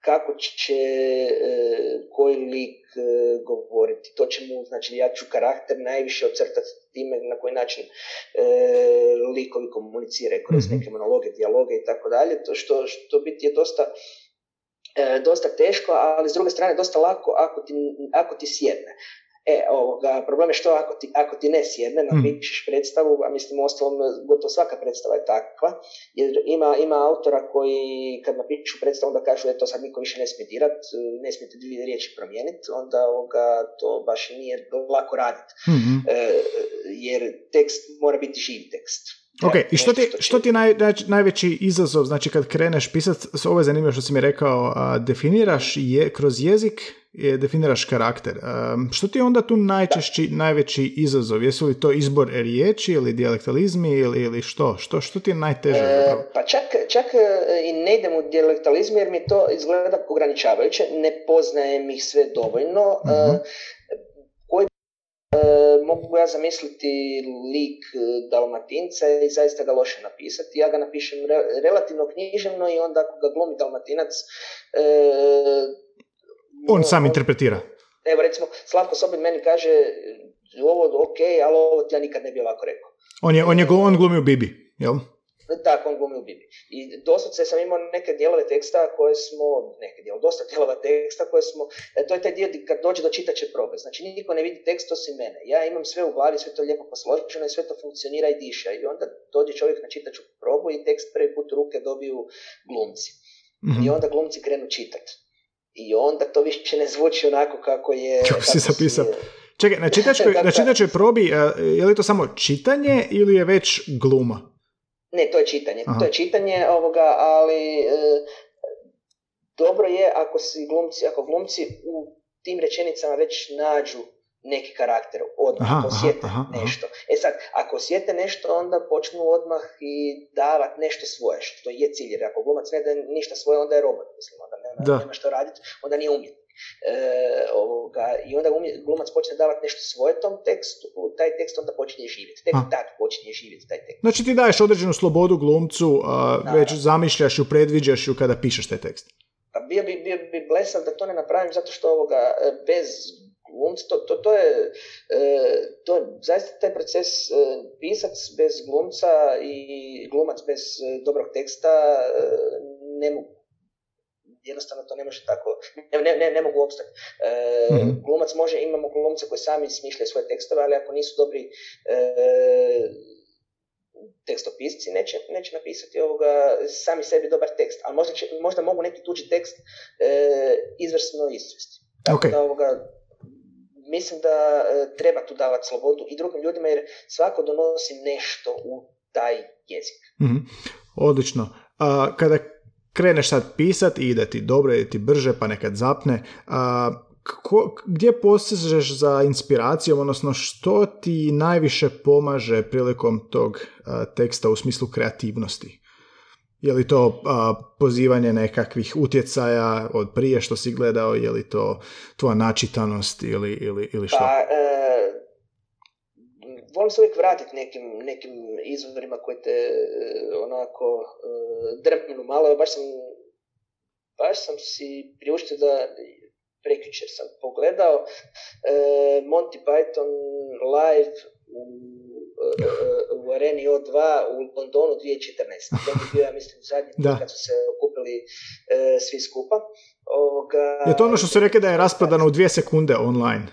kako će e, koji lik e, govoriti. To će mu, znači ja ću karakter najviše ocrtati time na koji način e, likovi komuniciraju kroz Mhm. neke monologe, dijaloge i tako dalje, to što, što biti je dosta e, dosta teško, ali s druge strane dosta lako ako ti, ako ti sjedne. E, ovoga, problem je što ako ti, ako ti ne sjedne, Mhm. napišeš predstavu, a mislim uostalom gotovo svaka predstava je takva, jer ima, ima autora koji kad napišu predstavu onda kažu e to sad niko više ne smije dirat, ne smijete dvije riječi promijeniti, onda ovoga, to baš nije lako raditi, Mhm. e, jer tekst mora biti živ tekst. Ok, i što ti, što ti naj, naj- najveći izazov, znači kad kreneš pisat, ovo je zanimljivo što si mi rekao, a, definiraš je, kroz jezik, je, definiraš karakter. Što ti je onda tu najčešći, najveći izazov? Jesu li to izbor riječi ili dijalektalizmi ili, ili što? što? Što ti je najteže E, pa čak, čak e, i ne idem u dijalektalizmu jer mi to izgleda ograničavajuće, ne poznajem ih sve dovoljno. Mhm. koji e, mogu ja zamisliti lik e, dalmatinca i zaista ga loše napisati. Ja ga napišem re- relativno književno i onda ako ga glumi dalmatinac e, On sam interpretira. Evo recimo, Slavko Sobin meni kaže ovo ok, ali ovo ti ja nikad ne bi ovako rekao. On, je, on, je, on glumi u Bibi, jel? Tako, on glumi u Bibi. I doslovce sam imao neke dijelove teksta koje smo, neke dijelove, dosta dijelova teksta koje smo, e, to je taj dio di kad dođe do čitaće probe. Znači niko ne vidi tekst osim mene. Ja imam sve u glavi, sve to lijepo posloženo i sve to funkcionira i diše. I onda dođe čovjek na čitaću probu i tekst prvi put u ruke dobiju glumci. Mhm. I onda glumci krenu čitati. I onda to više ne zvuči onako kako je... Kako si zapisao. Čekaj, na čitačkoj, na čitačkoj probi, a, je li to samo čitanje ili je već gluma? Ne, to je čitanje. Aha. To je čitanje ovoga, ali e, dobro je ako si glumci, ako glumci u tim rečenicama već nađu neki karakter, odmah Aha, osjete aha, aha. nešto. E sad, ako osjete nešto, onda počnu odmah i davat nešto svoje, što je cilj, jer ako glumac ne da ništa svoje, onda je robot, mislim, onda nema, Da. nema što raditi, onda nije umjetnik. E, ovoga, I onda glumac počne davati nešto svoje tom tekstu, taj tekst onda počinje živjeti. Tek tad počinje živjeti taj tekst. Znači ti daješ određenu slobodu glumcu, a, Da. već zamišljaš ju, predviđaš ju kada pišeš taj tekst. Pa bio bi, bio bi blesav da to ne napravim zato što ovoga bez glumca, to, to, to je, e, to je zaista taj proces e, pisac bez glumca i glumac bez e, dobrog teksta ne mogu jednostavno to ne može tako, ne, ne, ne, ne mogu opstati. E, Mhm. Glumac može, imamo glumce koji sami smišljaju svoje tekstove, ali ako nisu dobri e, tekstopisci, neće, neće napisati ovoga sami sebi dobar tekst, ali možda, će, možda mogu neki tuđi tekst e, izvrsno izvesti. Tako Ok. da ovoga, mislim da e, treba tu davati slobodu i drugim ljudima jer svako donosi nešto u taj jezik. Mhm. Odlično. A, kada kreneš sad pisat i ide ti dobro, ide ti brže, pa nekad zapne, a, ko- gdje posežeš za inspiracijom, odnosno što ti najviše pomaže prilikom tog a, teksta u smislu kreativnosti? Je li to a, pozivanje nekakvih utjecaja od prije što si gledao, je li to tvoja načitanost ili, ili, ili što? Pa, e, volim se uvijek vratiti nekim, nekim izvorima koji te e, onako drpnu malo. Baš sam, baš sam si priuštio da prekjučer sam pogledao Monty Python live u u areni O2 u Londonu 2014. To je bio, ja mislim, zadnji da. kad su se okupili e, svi skupa. Ovoga, je to ono što su rekli da je rasprodano u dvije sekunde online?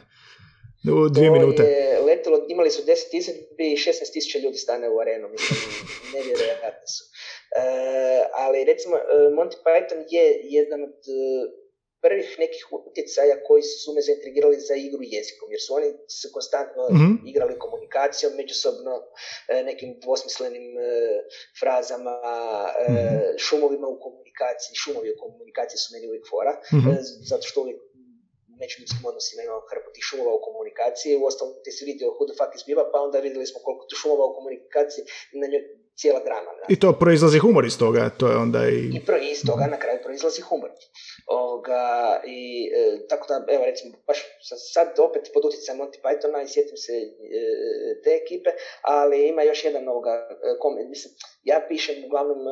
U dvije to minute. Je letilo, imali su 10 izvedbi i 16 tisuća ljudi stane u arenu, mislim, nevjerojatni su. E, ali recimo, e, Monty Python je jedan od prvih nekih utjecaja koji su me zaintrigirali za igru jezikom, jer su oni se konstantno mm-hmm. igrali komunikacijom, međusobno e, nekim dvosmislenim e, frazama, mm-hmm. šumovima u komunikaciji, šumovi u komunikaciji su meni uvijek fora, mm-hmm. zato što uvijek međuljudskim odnosima imamo hrpu tih šumova u komunikaciji, u ostalom ti si vidio who the fuck is biba, pa onda vidjeli smo koliko tu šumova u komunikaciji, na njoj cijela drama. Da. I to proizlazi humor iz toga, to je onda i... I pro, iz toga na kraju proizlazi humor. Ovoga, i, e, tako da, evo recimo, baš sad opet pod utjecajem Monty Pythona i sjetim se e, te ekipe, ali ima još jedan ovoga, e, mislim, ja pišem uglavnom e,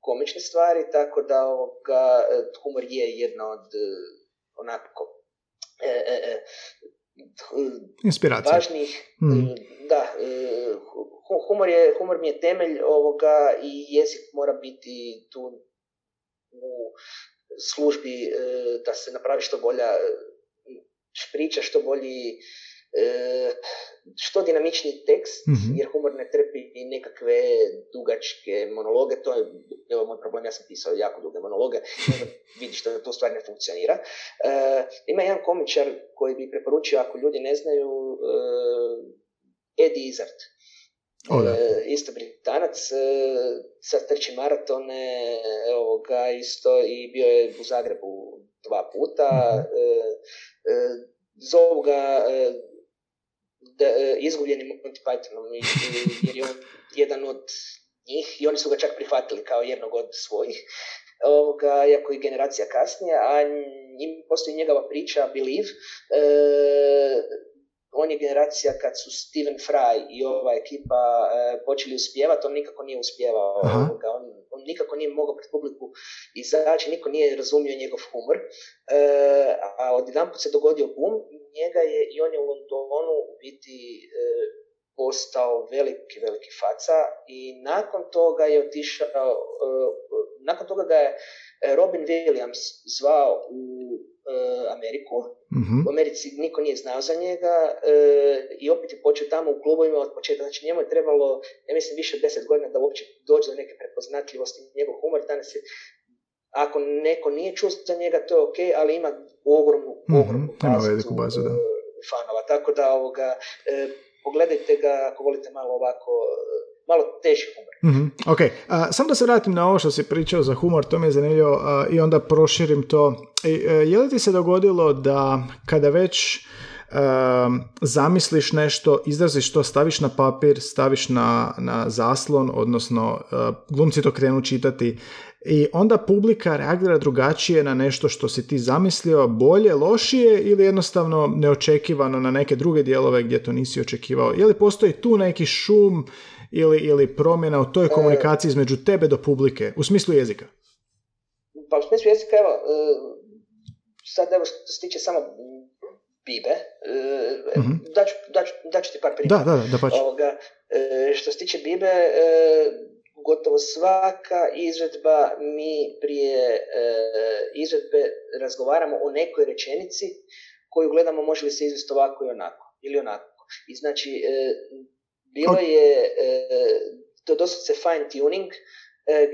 komične stvari, tako da ovoga, humor je jedna od onako e, Inspiracija. važnijih, mm. da, humor, je, humor mi je temelj ovoga i jezik mora biti tu u službi e, da se napravi što bolja e, priča, što bolji e, što dinamičniji tekst, mm jer humor ne trpi i nekakve dugačke monologe, to je evo, moj problem, ja sam pisao jako duge monologe, vidiš da to stvar ne funkcionira. ima jedan komičar koji bi preporučio, ako ljudi ne znaju, Eddie Izzard. O, da. E, isto Britanac, e, sad trči maratone, evo ga isto i bio je u Zagrebu dva puta. mm zovu ga izgubljenim Monty Pythonom jer je on jedan od njih i oni su ga čak prihvatili kao jednog od svojih. Ovoga, iako i generacija kasnije, a njim postoji njegova priča Believe, on je generacija kad su Steven Fry i ova ekipa e, počeli uspjevati, on nikako nije uspjevao, on, on nikako nije mogao pred publiku izaći, niko nije razumio njegov humor, e, a odjedan se dogodio boom, njega je i on je u Londonu u biti e, postao veliki, veliki faca i nakon toga je otišao, e, nakon toga ga je Robin Williams zvao u Ameriku. mm U Americi niko nije znao za njega e, i opet je počeo tamo u klubovima od početka. Znači njemu je trebalo, ja mislim, više od deset godina da uopće dođe do neke prepoznatljivosti njegov humor. Danas je, ako neko nije čuo za njega, to je ok, ali ima ogromnu, mhm, ogromnu bazu, bazu da. E, fanova. Tako da ovoga, pogledajte ga ako volite malo ovako malo teži humor. Mm-hmm. Ok, uh, samo da se vratim na ovo što si pričao za humor, to mi je zanimljivo uh, i onda proširim to. Uh, je li ti se dogodilo da kada već uh, zamisliš nešto, izraziš to, staviš na papir, staviš na, na zaslon, odnosno uh, glumci to krenu čitati i onda publika reagira drugačije na nešto što si ti zamislio, bolje, lošije ili jednostavno neočekivano na neke druge dijelove gdje to nisi očekivao. Je li postoji tu neki šum ili, ili promjena u toj e, komunikaciji između tebe do publike, u smislu jezika? Pa u smislu jezika, evo, e, sad evo što se tiče samo Bibe, mm-hmm. daću, daću, daću ti par primjera. Da, da, da, pač. Ovoga, što se tiče Bibe, gotovo svaka izvedba mi prije izvedbe razgovaramo o nekoj rečenici koju gledamo može li se izvesti ovako i onako, ili onako. I znači, bilo je e, to doslovce fine tuning, e,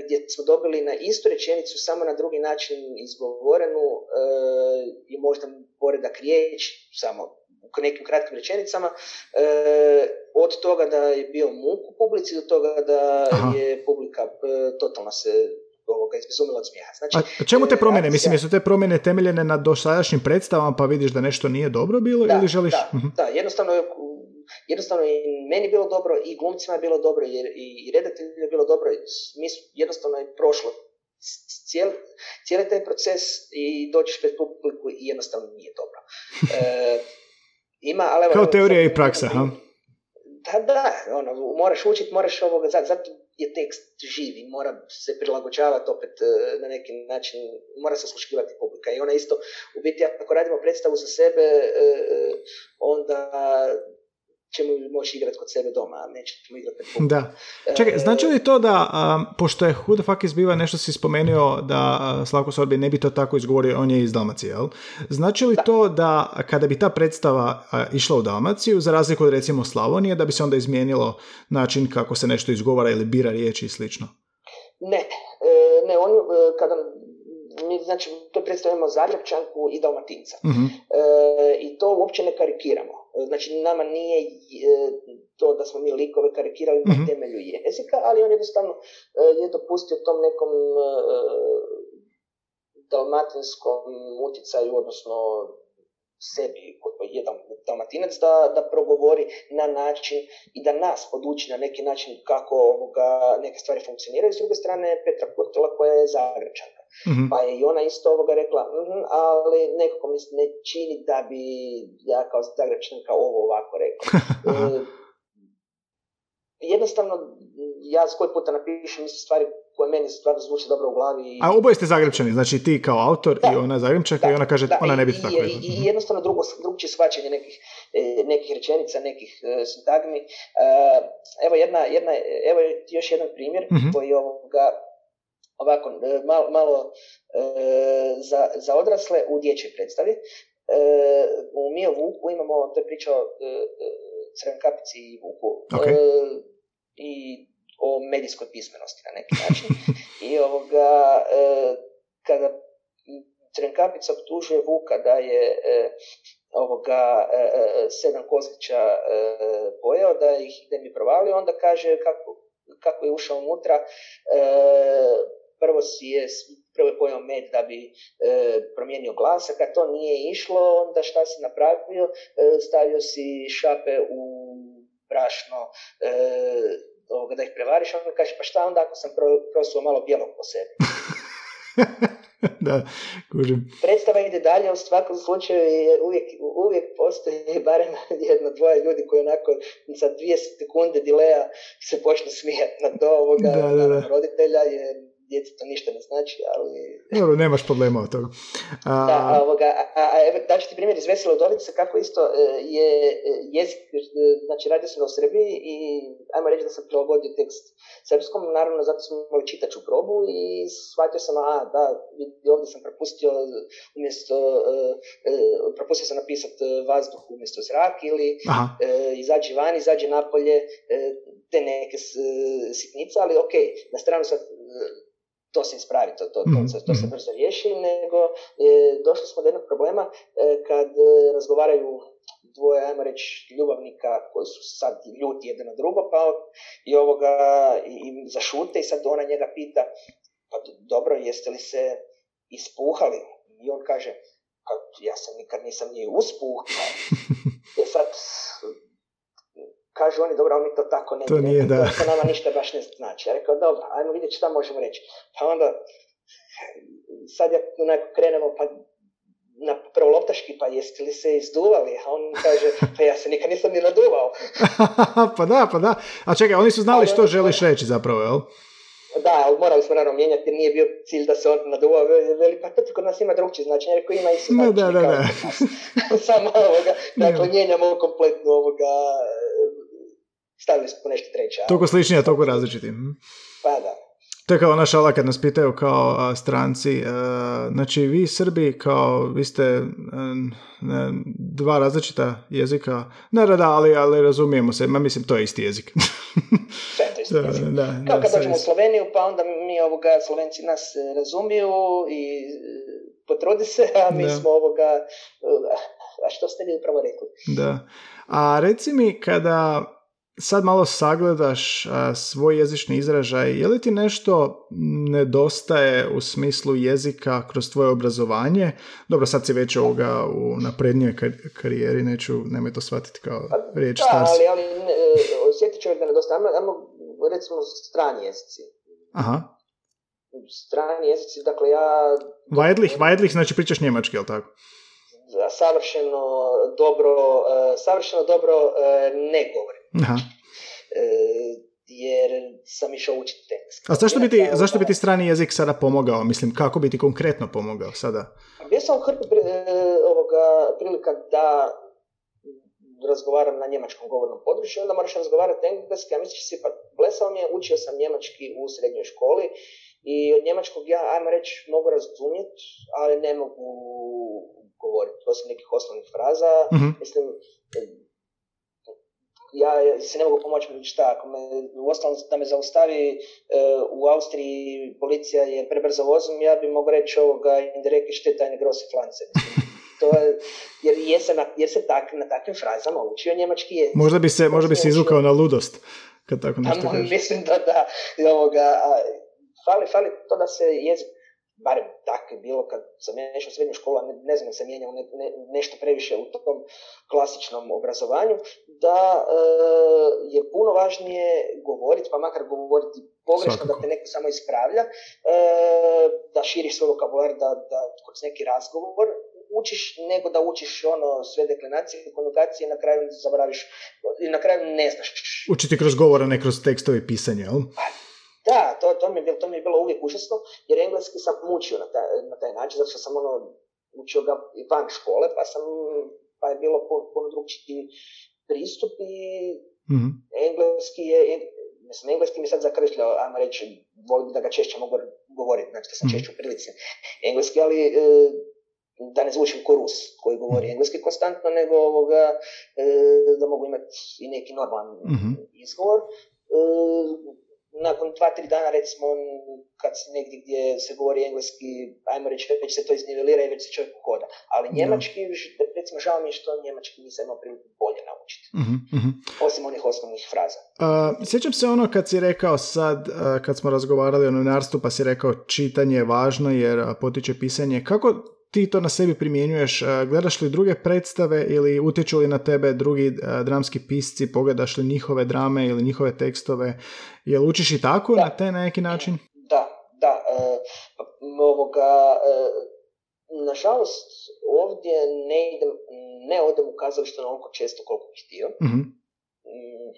gdje smo dobili na istu rečenicu, samo na drugi način izgovorenu e, i možda poredak riječ, samo u nekim kratkim rečenicama, od toga da je bio muk u publici do toga da je publika totalno se ovoga izbezumila od smijeha. Znači, a čemu te promjene? Mislim, jesu te promjene temeljene na dosadašnjim predstavama pa vidiš da nešto nije dobro bilo da, ili želiš... Da, mhm. da, jednostavno jednostavno i meni bilo dobro i glumcima je bilo dobro jer i redatelju je bilo dobro. Mi jednostavno je prošlo cijeli, cijeli taj proces i dođeš pred publiku i jednostavno nije dobro. E, Ima, ali evo, Kao teorija i praksa, ha? Da, da, ono, moraš učiti, moraš ovoga, za- zato je tekst živ i mora se prilagođavati opet e, na neki način, mora se sluškivati publika. I ona isto, u biti, ako radimo predstavu za sebe, e, onda ćemo moći igrati kod sebe doma, a nećemo igrati pred. Da. Čekaj, E, znači li to da, a, pošto je Who the fuck is Biva nešto si spomenuo da a, Slavko Sorbi ne bi to tako izgovorio, on je iz Dalmacije, jel? Znači li to da kada bi ta predstava a, išla u Dalmaciju, za razliku od recimo Slavonije, da bi se onda izmijenilo način kako se nešto izgovara ili bira riječi i slično? Ne, e, ne, on, e, kada mi, znači, to predstavljamo Zagrebčanku i Dalmatinca. Mhm. E, I to uopće ne karikiramo. E, Znači, nama nije e, to da smo mi likove karikirali Mhm. na temelju jezika, ali on jednostavno e, je dopustio tom nekom dalmatinskom utjecaju, odnosno sebi koji je dal- dalmatinac da, da progovori na način i da nas poduči na neki način kako ovoga, neke stvari funkcioniraju. S druge strane Petra Kurtela koja je Zagrebčanka. Mhm. Pa je i ona isto ovoga rekla, "Mhm, ali nekako mi se ne čini da bi ja kao Zagrebčanka ovo ovako rekla. E, jednostavno, ja koji puta napišem isto stvari koje meni stvarno zvuče dobro u glavi. i- A oboje ste Zagrebčani, znači ti kao autor Da. i ona Zagrebčanka i ona kaže da, ona ne bi to tako i, rekla. i, jednostavno drugo, drugčije shvaćanje nekih, e, nekih rečenica, nekih e, sintagmi. E, evo, jedna, jedna, evo još jedan primjer Mhm. koji ovoga, ovako, e, malo, malo e, za, za odrasle u dječjoj predstavi. E, u Mi o Vuku imamo, to je priča o Crvenkapici i Vuku. Ok. E, I o medijskoj pismenosti na neki način. I ovoga, kada Crvenkapica optužuje Vuka da je ovoga sedam kozlića pojeo, da ih da im je provalio, onda kaže kako, kako je ušao unutra, e, prvo si je prvo je pojeo med da bi e, promijenio glas, a kad to nije išlo, onda šta si napravio? E, stavio si šape u brašno, e, ovoga, da ih prevariš, a on kaže, pa šta onda ako sam pro, prosuo malo bijelog po sebi? da, kužim. Predstava ide dalje, u svakom slučaju je uvijek, uvijek postoji barem jedno, dvoje ljudi koji onako sa dvije sekunde dileja se počnu smijati na to ovoga Da, da, da. roditelja, jer djeci to ništa ne znači, ali... Dobro, nemaš problema od toga. A, Da, ovoga, a, a evo, daću ti primjer iz Vesele Udovice, kako isto e, je e, jezik, e, znači radio sam ga u Srbiji i ajmo reći da sam prilagodio tekst srpskom, naravno zato sam imali čitaču probu i shvatio sam, a da, vidi, ovdje sam propustio umjesto, propustio sam napisati vazduh umjesto zrak ili aha, e, izađi van, izađi napolje, e, te neke sitnice, ali ok, na stranu sad to se ispravi, to, to, to, Mhm, to se mhm. brzo riješi, nego e, došli smo do jednog problema e, kad e, razgovaraju dvoje, ajmo reći, ljubavnika koji su sad ljuti jedan na drugo, pa i ovoga i, i zašute i sad ona njega pita, pa dobro, jeste li se ispuhali? I on kaže, pa ja sam nikad nisam ni uspuhao. E sad, kažu oni, dobro, mi to tako ne To nije, da. To nama ništa baš ne znači. Ja rekao, dobro, ajmo vidjeti šta možemo reći. Pa onda, sad ja onako krenemo, pa na prvo loptaški, pa jeste li se izduvali? A on kaže, pa ja se nikad nisam ni naduvao. pa da, pa da. A čekaj, oni su znali Ali što oni- želiš reći zapravo, jel? Da, ali morali smo naravno mijenjati jer nije bio cilj da se on naduvao. Veli, pa to kod nas ima drugčije značenje. Ja Rekao, ima isto Da, značenje da, da, da. Samo ovoga, dakle, Je. mijenjamo kompletno ovoga, stavili smo nešto treće. ali- Toliko slični, a toliko različiti. mhm. Pa da. To je kao ona šala kad nas pitaju kao a, stranci, e, znači vi Srbi kao, vi ste e, ne, dva različita jezika, ne, da, da, ali, ali razumijemo se, ma mislim to je isti jezik. Sve je to isto. da, jezik. da, Kao da, kad sve dođemo u. Sloveniju, pa onda mi ovoga, Slovenci nas e, razumiju i potrudi se, a mi Da. smo ovoga, a što ste vi upravo rekli? Da. A reci mi kada sad malo sagledaš a, svoj jezični izražaj, je li ti nešto nedostaje u smislu jezika kroz tvoje obrazovanje? Dobro, sad si već ovoga u naprednijoj kar- karijeri, neću, nemoj to shvatiti kao riječ Da, ali, ali ne, e, osjetit čovjek da nedostaje. Ajmo, recimo strani jezici. Aha. Strani jezici, dakle ja... Vajdlih, Vajdlih, znači pričaš njemački, jel tako? savršeno dobro, savršeno dobro ne govorim. Aha. jer sam išao učiti engleski. A zašto bi, ti, zašto bi ti strani jezik sada pomogao? Mislim, kako bi ti konkretno pomogao sada? Bio sam hrpu ovoga, prilika da razgovaram na njemačkom govornom području, onda moraš razgovarati engleski, a misliš si, pa blesao mi je, učio sam njemački u srednjoj školi i od njemačkog ja, ajmo reći, mogu razumjeti, ali ne mogu govoriti, osim nekih osnovnih fraza. mm Mislim, ja se ne mogu pomoći šta, ako me, uostalom da me zaustavi e, u Austriji policija je prebrzo vozom, ja bi mogu reći ovoga indirekti štetajne grose flance. To je, jer, jesam, jer se tak, na takvim frazama učio njemački jezik. Možda bi se, možda bi se izvukao na ludost, kad tako nešto kažeš. Mislim da da, ovoga, a, fali, fali to da se jezik barem tako je bilo kad sam ja išao u srednju školu, ne, ne znam, sam mijenjao ne, ne, nešto previše u tom klasičnom obrazovanju, da e, je puno važnije govoriti, pa makar govoriti pogrešno, da te neko samo ispravlja, e, da širiš svoj vokabular, da, da kroz neki razgovor učiš, nego da učiš ono sve deklinacije, konjugacije i na kraju zaboraviš, i na kraju ne znaš. Učiti kroz govor, a ne kroz tekstove pisanja, jel? Pa, da, to, to, mi je bilo, to mi je bilo uvijek užasno, jer engleski sam učio na taj, na taj način, zato što sam ono, učio ga i van škole, pa sam, pa je bilo puno, drugčiji pristup i mm engleski je, mislim, engleski mi sad zakršljao, ajmo reći, volim da ga češće mogu govoriti, znači da sam mm češće u prilici engleski, ali e, da ne zvučim ko Rus koji govori mhm. engleski konstantno, nego ovoga, e, da mogu imati i neki normalan mm izgovor. E, nakon dva, tri dana recimo kad si negdje gdje se govori engleski, ajmo reći već se to iznivelira i već se čovjek hoda. Ali njemački, recimo žao mi je što njemački nisam imao priliku bolje naučiti. uh Osim onih osnovnih fraza. Uh, sjećam se ono kad si rekao sad, uh, kad smo razgovarali o novinarstvu, pa si rekao čitanje je važno jer potiče pisanje. Kako ti to na sebi primjenjuješ? Gledaš li druge predstave ili utječu li na tebe drugi dramski pisci? Pogledaš li njihove drame ili njihove tekstove? Jel učiš i tako na te na neki način? Da, da. E, ovoga, e, nažalost, ovdje ne idem, ne odem u kazalište onoliko često koliko bih htio. Mhm. Mm,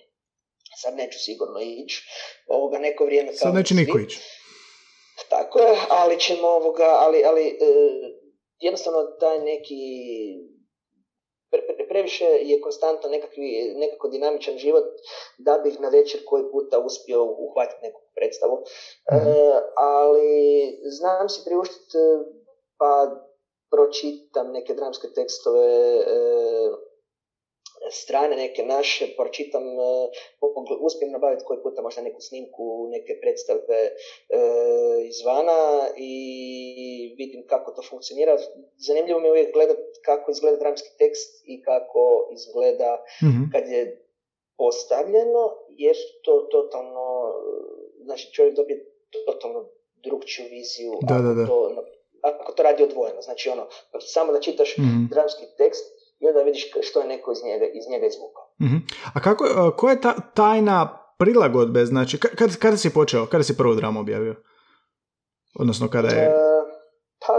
sad neću sigurno ići. Ovoga neko vrijeme... Sad neće niko ići. Tako je, ali ćemo ovoga, ali, ali e, jednostavno taj neki previše je konstantno nekakvi, nekako dinamičan život da bih na večer koji puta uspio uhvatiti neku predstavu. Mhm. E, ali znam si priuštiti pa pročitam neke dramske tekstove e, strane neke naše, pročitam, e, uspijem nabaviti koji puta možda neku snimku, neke predstave e, izvana i vidim kako to funkcionira. Zanimljivo mi je uvijek gledati kako izgleda dramski tekst i kako izgleda mm kad je postavljeno, jer to totalno, znači čovjek dobije totalno drugčiju viziju da, da, da. To, ako to radi odvojeno. Znači ono, samo da čitaš mm dramski tekst, i onda vidiš što je neko iz njega, iz njega izvukao. Uh-huh. A kako, uh, koja je ta tajna prilagodbe, znači, kada, kada si počeo, kada si prvu dramu objavio? Odnosno, kada je... Uh, pa,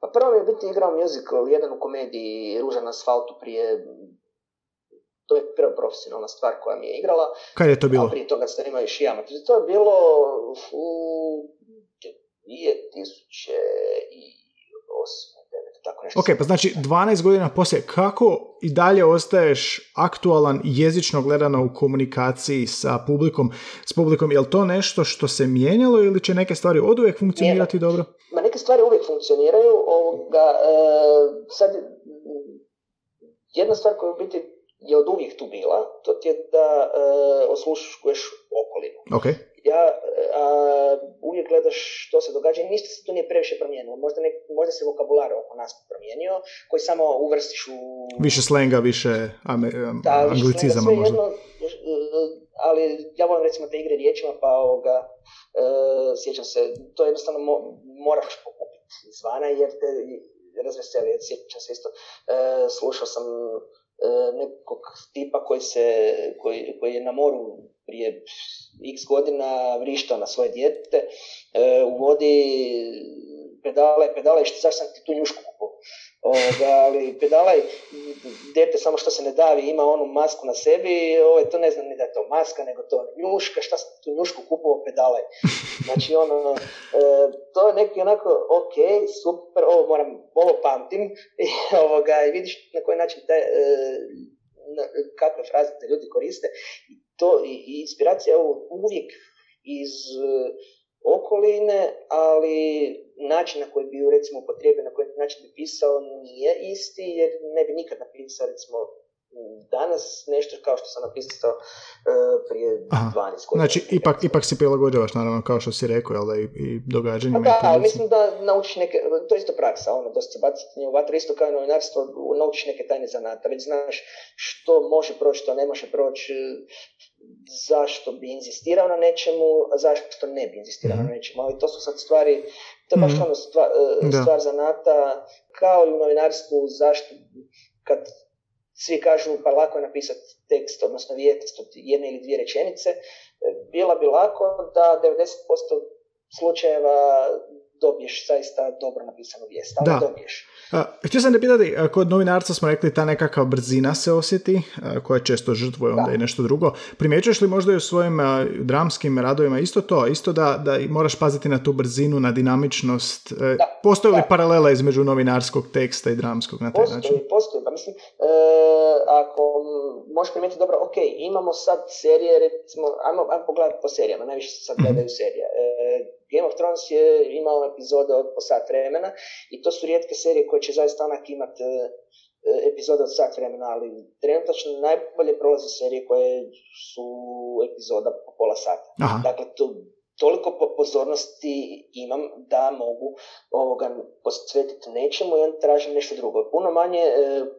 pa prvo je biti igrao musical, jedan u komediji Ruža na asfaltu prije to je prva profesionalna stvar koja mi je igrala. Kad je to bilo? A prije toga sam imao još i To je bilo u 2008 tako nešto. Ok, pa znači 12 godina poslije, kako i dalje ostaješ aktualan jezično gledano u komunikaciji sa publikom, s publikom, je li to nešto što se mijenjalo ili će neke stvari od uvijek funkcionirati dobro? Ma neke stvari uvijek funkcioniraju, ovoga, e, sad jedna stvar koja u biti je od uvijek tu bila, to ti je da e, osluškuješ okolinu. Okay ja a, uvijek gledaš što se događa i ništa se tu nije previše promijenilo. Možda, ne, možda se vokabular oko nas promijenio, koji samo uvrstiš u... Više slenga, više ame, da, anglicizama možda. Jedno, ali ja volim recimo te igre riječima, pa ovoga, uh, sjećam se, to jednostavno mo, moraš pokupiti izvana jer te razveseli. Sjećam se isto, uh, slušao sam uh, nekog tipa koji, se, koji, koji je na moru prije x godina vrištao na svoje dijete, e, u vodi pedale, pedale, što sam ti tu njušku kupovao. ali pedalaj, dete samo što se ne davi, ima onu masku na sebi, ovo, to ne znam ni da je to maska, nego to njuška, šta sam tu njušku kupovao, pedalaj. Znači, ono, e, to je neki onako, ok, super, ovo moram, ovo pamtim, i, ovoga, i vidiš na koji način te, e, kakve fraze te ljudi koriste. To, i, inspiracija je uvijek iz okoline, ali način na koji bi ju recimo upotrijebio, na koji način bi pisao nije isti, jer ne bi nikad napisao recimo danas nešto kao što sam napisao uh, prije Aha. 12 godina. Znači, ipak, ipak si prilagođavaš, naravno, kao što si rekao, jel da i, i događanjima. Pa da, ali mislim da naučiš neke, to je isto praksa, ono, da se baciti u vatru, isto kao i novinarstvo, naučiš neke tajne zanata, već znaš što može proći, što ne može proći, zašto bi inzistirao na nečemu, a zašto ne bi inzistirao mm na mhm. nečemu, ali to su sad stvari, to je baš mm ono stvar, e, stvar zanata, kao i u novinarstvu, zašto, kad svi kažu pa lako je napisati tekst, odnosno vijest od jedne ili dvije rečenice, bila bi lako da 90% slučajeva dobiješ zaista dobro napisanu vijest, ali da. dobiješ. Htio sam da pitati, kod novinarca smo rekli ta nekakva brzina se osjeti, koja često žrtvuje onda i nešto drugo. Primjećuješ li možda i u svojim dramskim radovima isto to, isto da, da moraš paziti na tu brzinu, na dinamičnost? E, da. Postoji li paralela između novinarskog teksta i dramskog na taj postoji, način? Postoji, pa mislim, e, ako možeš primijetiti dobro, ok, imamo sad serije, recimo, ajmo, ajmo pogledati po serijama, najviše se sad gledaju serije. E, Game of Thrones je imao epizode od po sat vremena i to su rijetke serije koje će zaista onak imati e, epizode od sat vremena, ali trenutačno najbolje prolaze serije koje su epizoda po pola sata. Aha. Dakle, to, toliko pozornosti imam da mogu ovoga posvetiti nečemu i onda tražim nešto drugo. Puno manje e,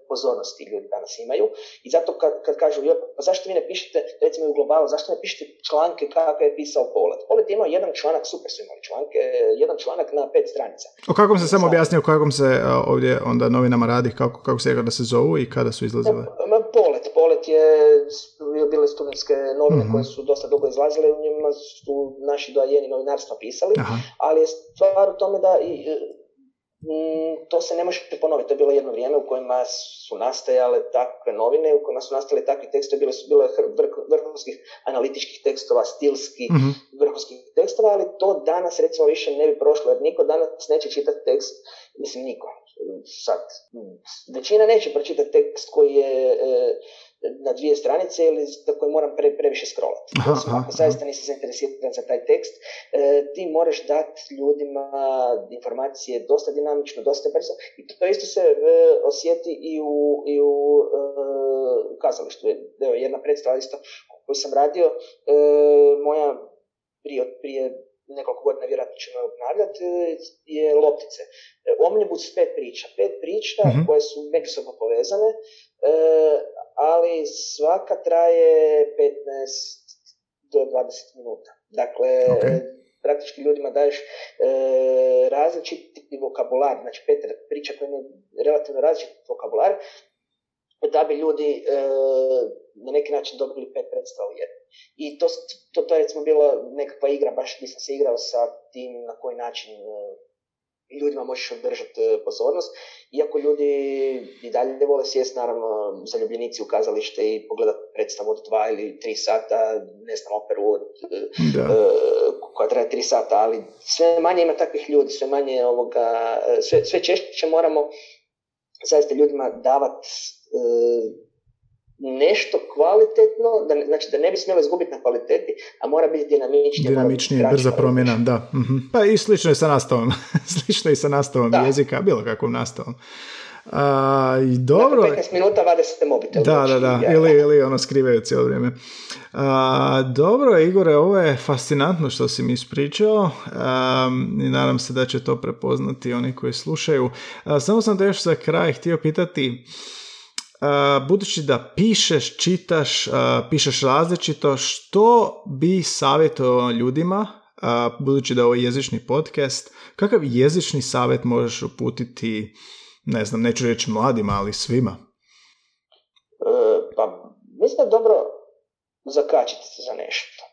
pozornosti ljudi danas imaju i zato kad, kad kažu, jo, pa zašto vi ne pišete, recimo u globalu, zašto ne pišete članke kako je pisao Polet? Polet je imao jedan članak, super su imali članke, jedan članak na pet stranica. O kakvom se samo objasnio, o kakvom se ovdje onda novinama radi, kako, kako se da se zovu i kada su izlazile? Polet je bile studentske novine mm koje su dosta dugo izlazile, u njima su naši dojeni novinarstva pisali, Aha. ali je stvar u tome da i, mm, to se ne može ponoviti. To je bilo jedno vrijeme u kojima su nastajale takve novine, u kojima su nastali takvi tekstovi, bile su bile vrhunskih analitičkih tekstova, stilskih mm vrhunskih tekstova, ali to danas recimo više ne bi prošlo, jer niko danas neće čitati tekst, mislim niko, sad, većina neće pročitati tekst koji je e, na dvije stranice ili za koje moram pre, previše scrollati. Ako zaista nisi zainteresiran za taj tekst, e, ti moraš dati ljudima informacije dosta dinamično, dosta brzo i to isto se e, osjeti i u, i u e, kazalištu. Evo, jedna predstava isto koju sam radio, e, moja prije, prije nekoliko godina vjerojatno ćemo obnavljati, je Loptice. Omnibus pet priča. Pet priča mm koje su međusobno povezane, ali svaka traje 15 do 20 minuta. Dakle, praktički ljudima daješ e, različiti vokabular, znači pet priča koje imaju relativno različiti vokabular, da bi ljudi e, na neki način dobili pet predstava u I to, to, to je recimo bila nekakva igra, baš gdje sam se igrao sa tim na koji način e, ljudima možeš održati e, pozornost, iako ljudi i dalje vole sjest, naravno, zaljubljenici u kazalište i pogledati predstavu od dva ili tri sata, ne znam, operu od, uh, koja traje tri sata, ali sve manje ima takvih ljudi, sve manje ovoga, sve, sve češće moramo zaista ljudima davati nešto kvalitetno, da, znači da ne bi smjelo izgubiti na kvaliteti, a mora biti dinamičnije. Dinamičnije, brza promjena, da. Mhm. Pa i slično je sa nastavom. slično je sa nastavom jezika, bilo kakvom nastavom. A, i dobro. Nakon 15 minuta vade se mobitel. Da, da, da, ili, ili ono skrivaju cijelo vrijeme. A, dobro, Igore, ovo je fascinantno što si mi ispričao i nadam se da će to prepoznati oni koji slušaju. samo sam te još za kraj htio pitati budući da pišeš, čitaš, pišeš različito, što bi savjetovao ljudima, budući da je ovo jezični podcast, kakav jezični savjet možeš uputiti, ne znam, neću reći mladima, ali svima? E, pa, mislim je dobro zakačiti se za nešto.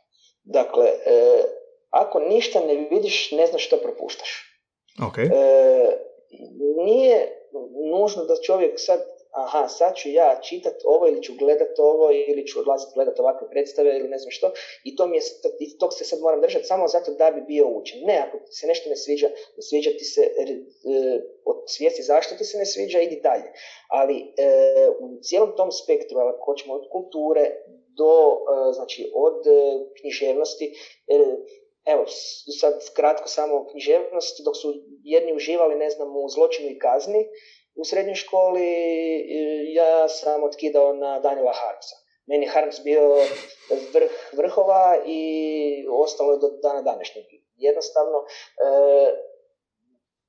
Dakle, e, ako ništa ne vidiš, ne znaš što propuštaš. Okay. nije nužno da čovjek sad aha, sad ću ja čitat ovo ili ću gledat ovo ili ću odlaziti gledat ovakve predstave ili ne znam što i to mi je, i tog se sad moram držati samo zato da bi bio učen. Ne, ako ti se nešto ne sviđa, ne sviđa ti se e, svijesti zašto ti se ne sviđa, idi dalje. Ali e, u cijelom tom spektru, ako hoćemo od kulture do, e, znači od književnosti, evo, sad kratko samo književnost, dok su jedni uživali, ne znam, u zločinu i kazni, u srednjoj školi ja sam otkidao na Daniela Harmsa. Meni je Harms bio vrh vrhova i ostalo je do dana današnjeg. Jednostavno, e,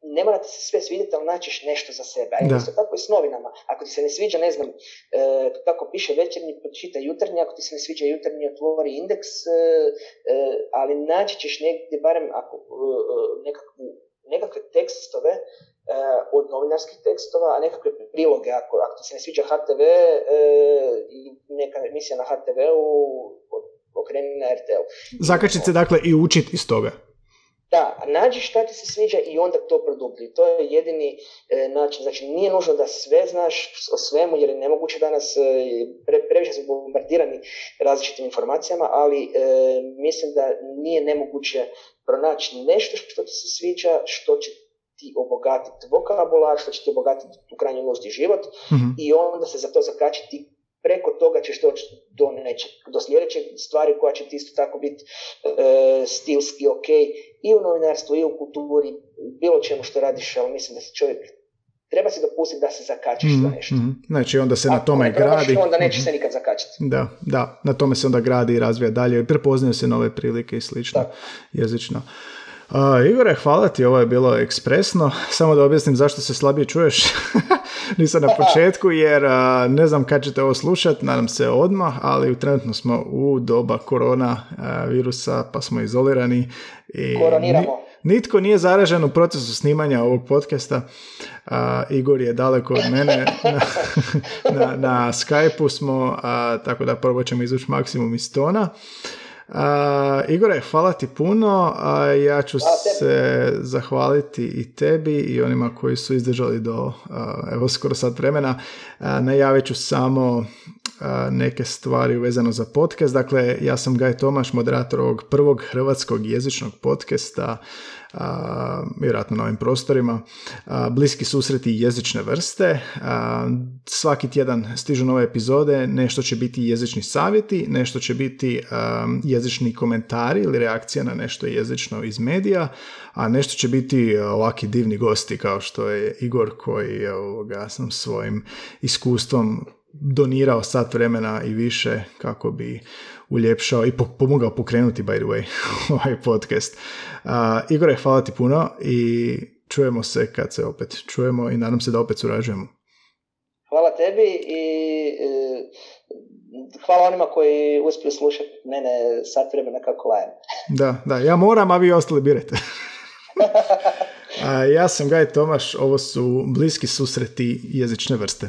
ne mora ti se sve svidjeti, ali naćiš nešto za sebe. A isto tako i s novinama. Ako ti se ne sviđa, ne znam, e, kako piše večernji, pročita jutarnji, ako ti se ne sviđa jutarnji, otvori indeks, e, e, ali naći ćeš negdje, barem ako e, nekakvu, nekakve tekstove E, od novinarskih tekstova, a nekakve priloge, ako, ako ti se ne sviđa HTV e, i neka emisija na HTV-u, okreni na RTL. Zakačit se dakle i učit iz toga. Da, nađi šta ti se sviđa i onda to produbli. To je jedini e, način. Znači, nije nužno da sve znaš o svemu, jer je nemoguće danas, e, pre, previše su bombardirani različitim informacijama, ali e, mislim da nije nemoguće pronaći nešto što ti se sviđa, što će ti obogatiti vokabular, što će ti obogatiti u krajnjoj nuždi život mm i onda se za to zakačiti preko toga ćeš doći do, neće, do sljedeće stvari koja će ti isto tako biti e, stilski ok i u novinarstvu i u kulturi, bilo čemu što radiš, ali mislim da se čovjek treba si dopustiti da se zakačiš mm za nešto. mm Znači onda se na tome gradi. Onda neće se nikad zakačiti. Da, da, na tome se onda gradi i razvija dalje. Prepoznaju se nove prilike i slično jezično. Uh, Igore, hvala ti, ovo je bilo ekspresno. Samo da objasnim zašto se slabije čuješ. Nisam na početku jer ne znam kad ćete ovo slušati, nadam se odmah, ali trenutno smo u doba korona virusa pa smo izolirani. I Koroniramo. Nitko nije zaražen u procesu snimanja ovog podcasta. Igor je daleko od mene. Na, na, na Skype-u smo, tako da probat ćemo izvući maksimum iz tona. Uh, Igore, hvala ti puno. A ja ću se zahvaliti i tebi i onima koji su izdržali do evo skoro sat vremena. najavit ću samo neke stvari vezano za podcast. Dakle, ja sam Gaj Tomaš, moderator ovog prvog hrvatskog jezičnog podcasta vjerojatno na ovim prostorima, bliski susreti jezične vrste. Svaki tjedan stižu nove epizode, nešto će biti jezični savjeti, nešto će biti jezični komentari ili reakcija na nešto jezično iz medija, a nešto će biti ovaki divni gosti kao što je Igor koji ovoga, sam svojim iskustvom donirao sat vremena i više kako bi uljepšao i pomogao pokrenuti, by the way, ovaj podcast. Uh, Igore, hvala ti puno i čujemo se kad se opet čujemo i nadam se da opet surađujemo. Hvala tebi i e, hvala onima koji uspiju slušati mene sat vremena kako lajem. da, da, ja moram, a vi ostali birajte. a, ja sam Gaj Tomaš, ovo su bliski susreti jezične vrste.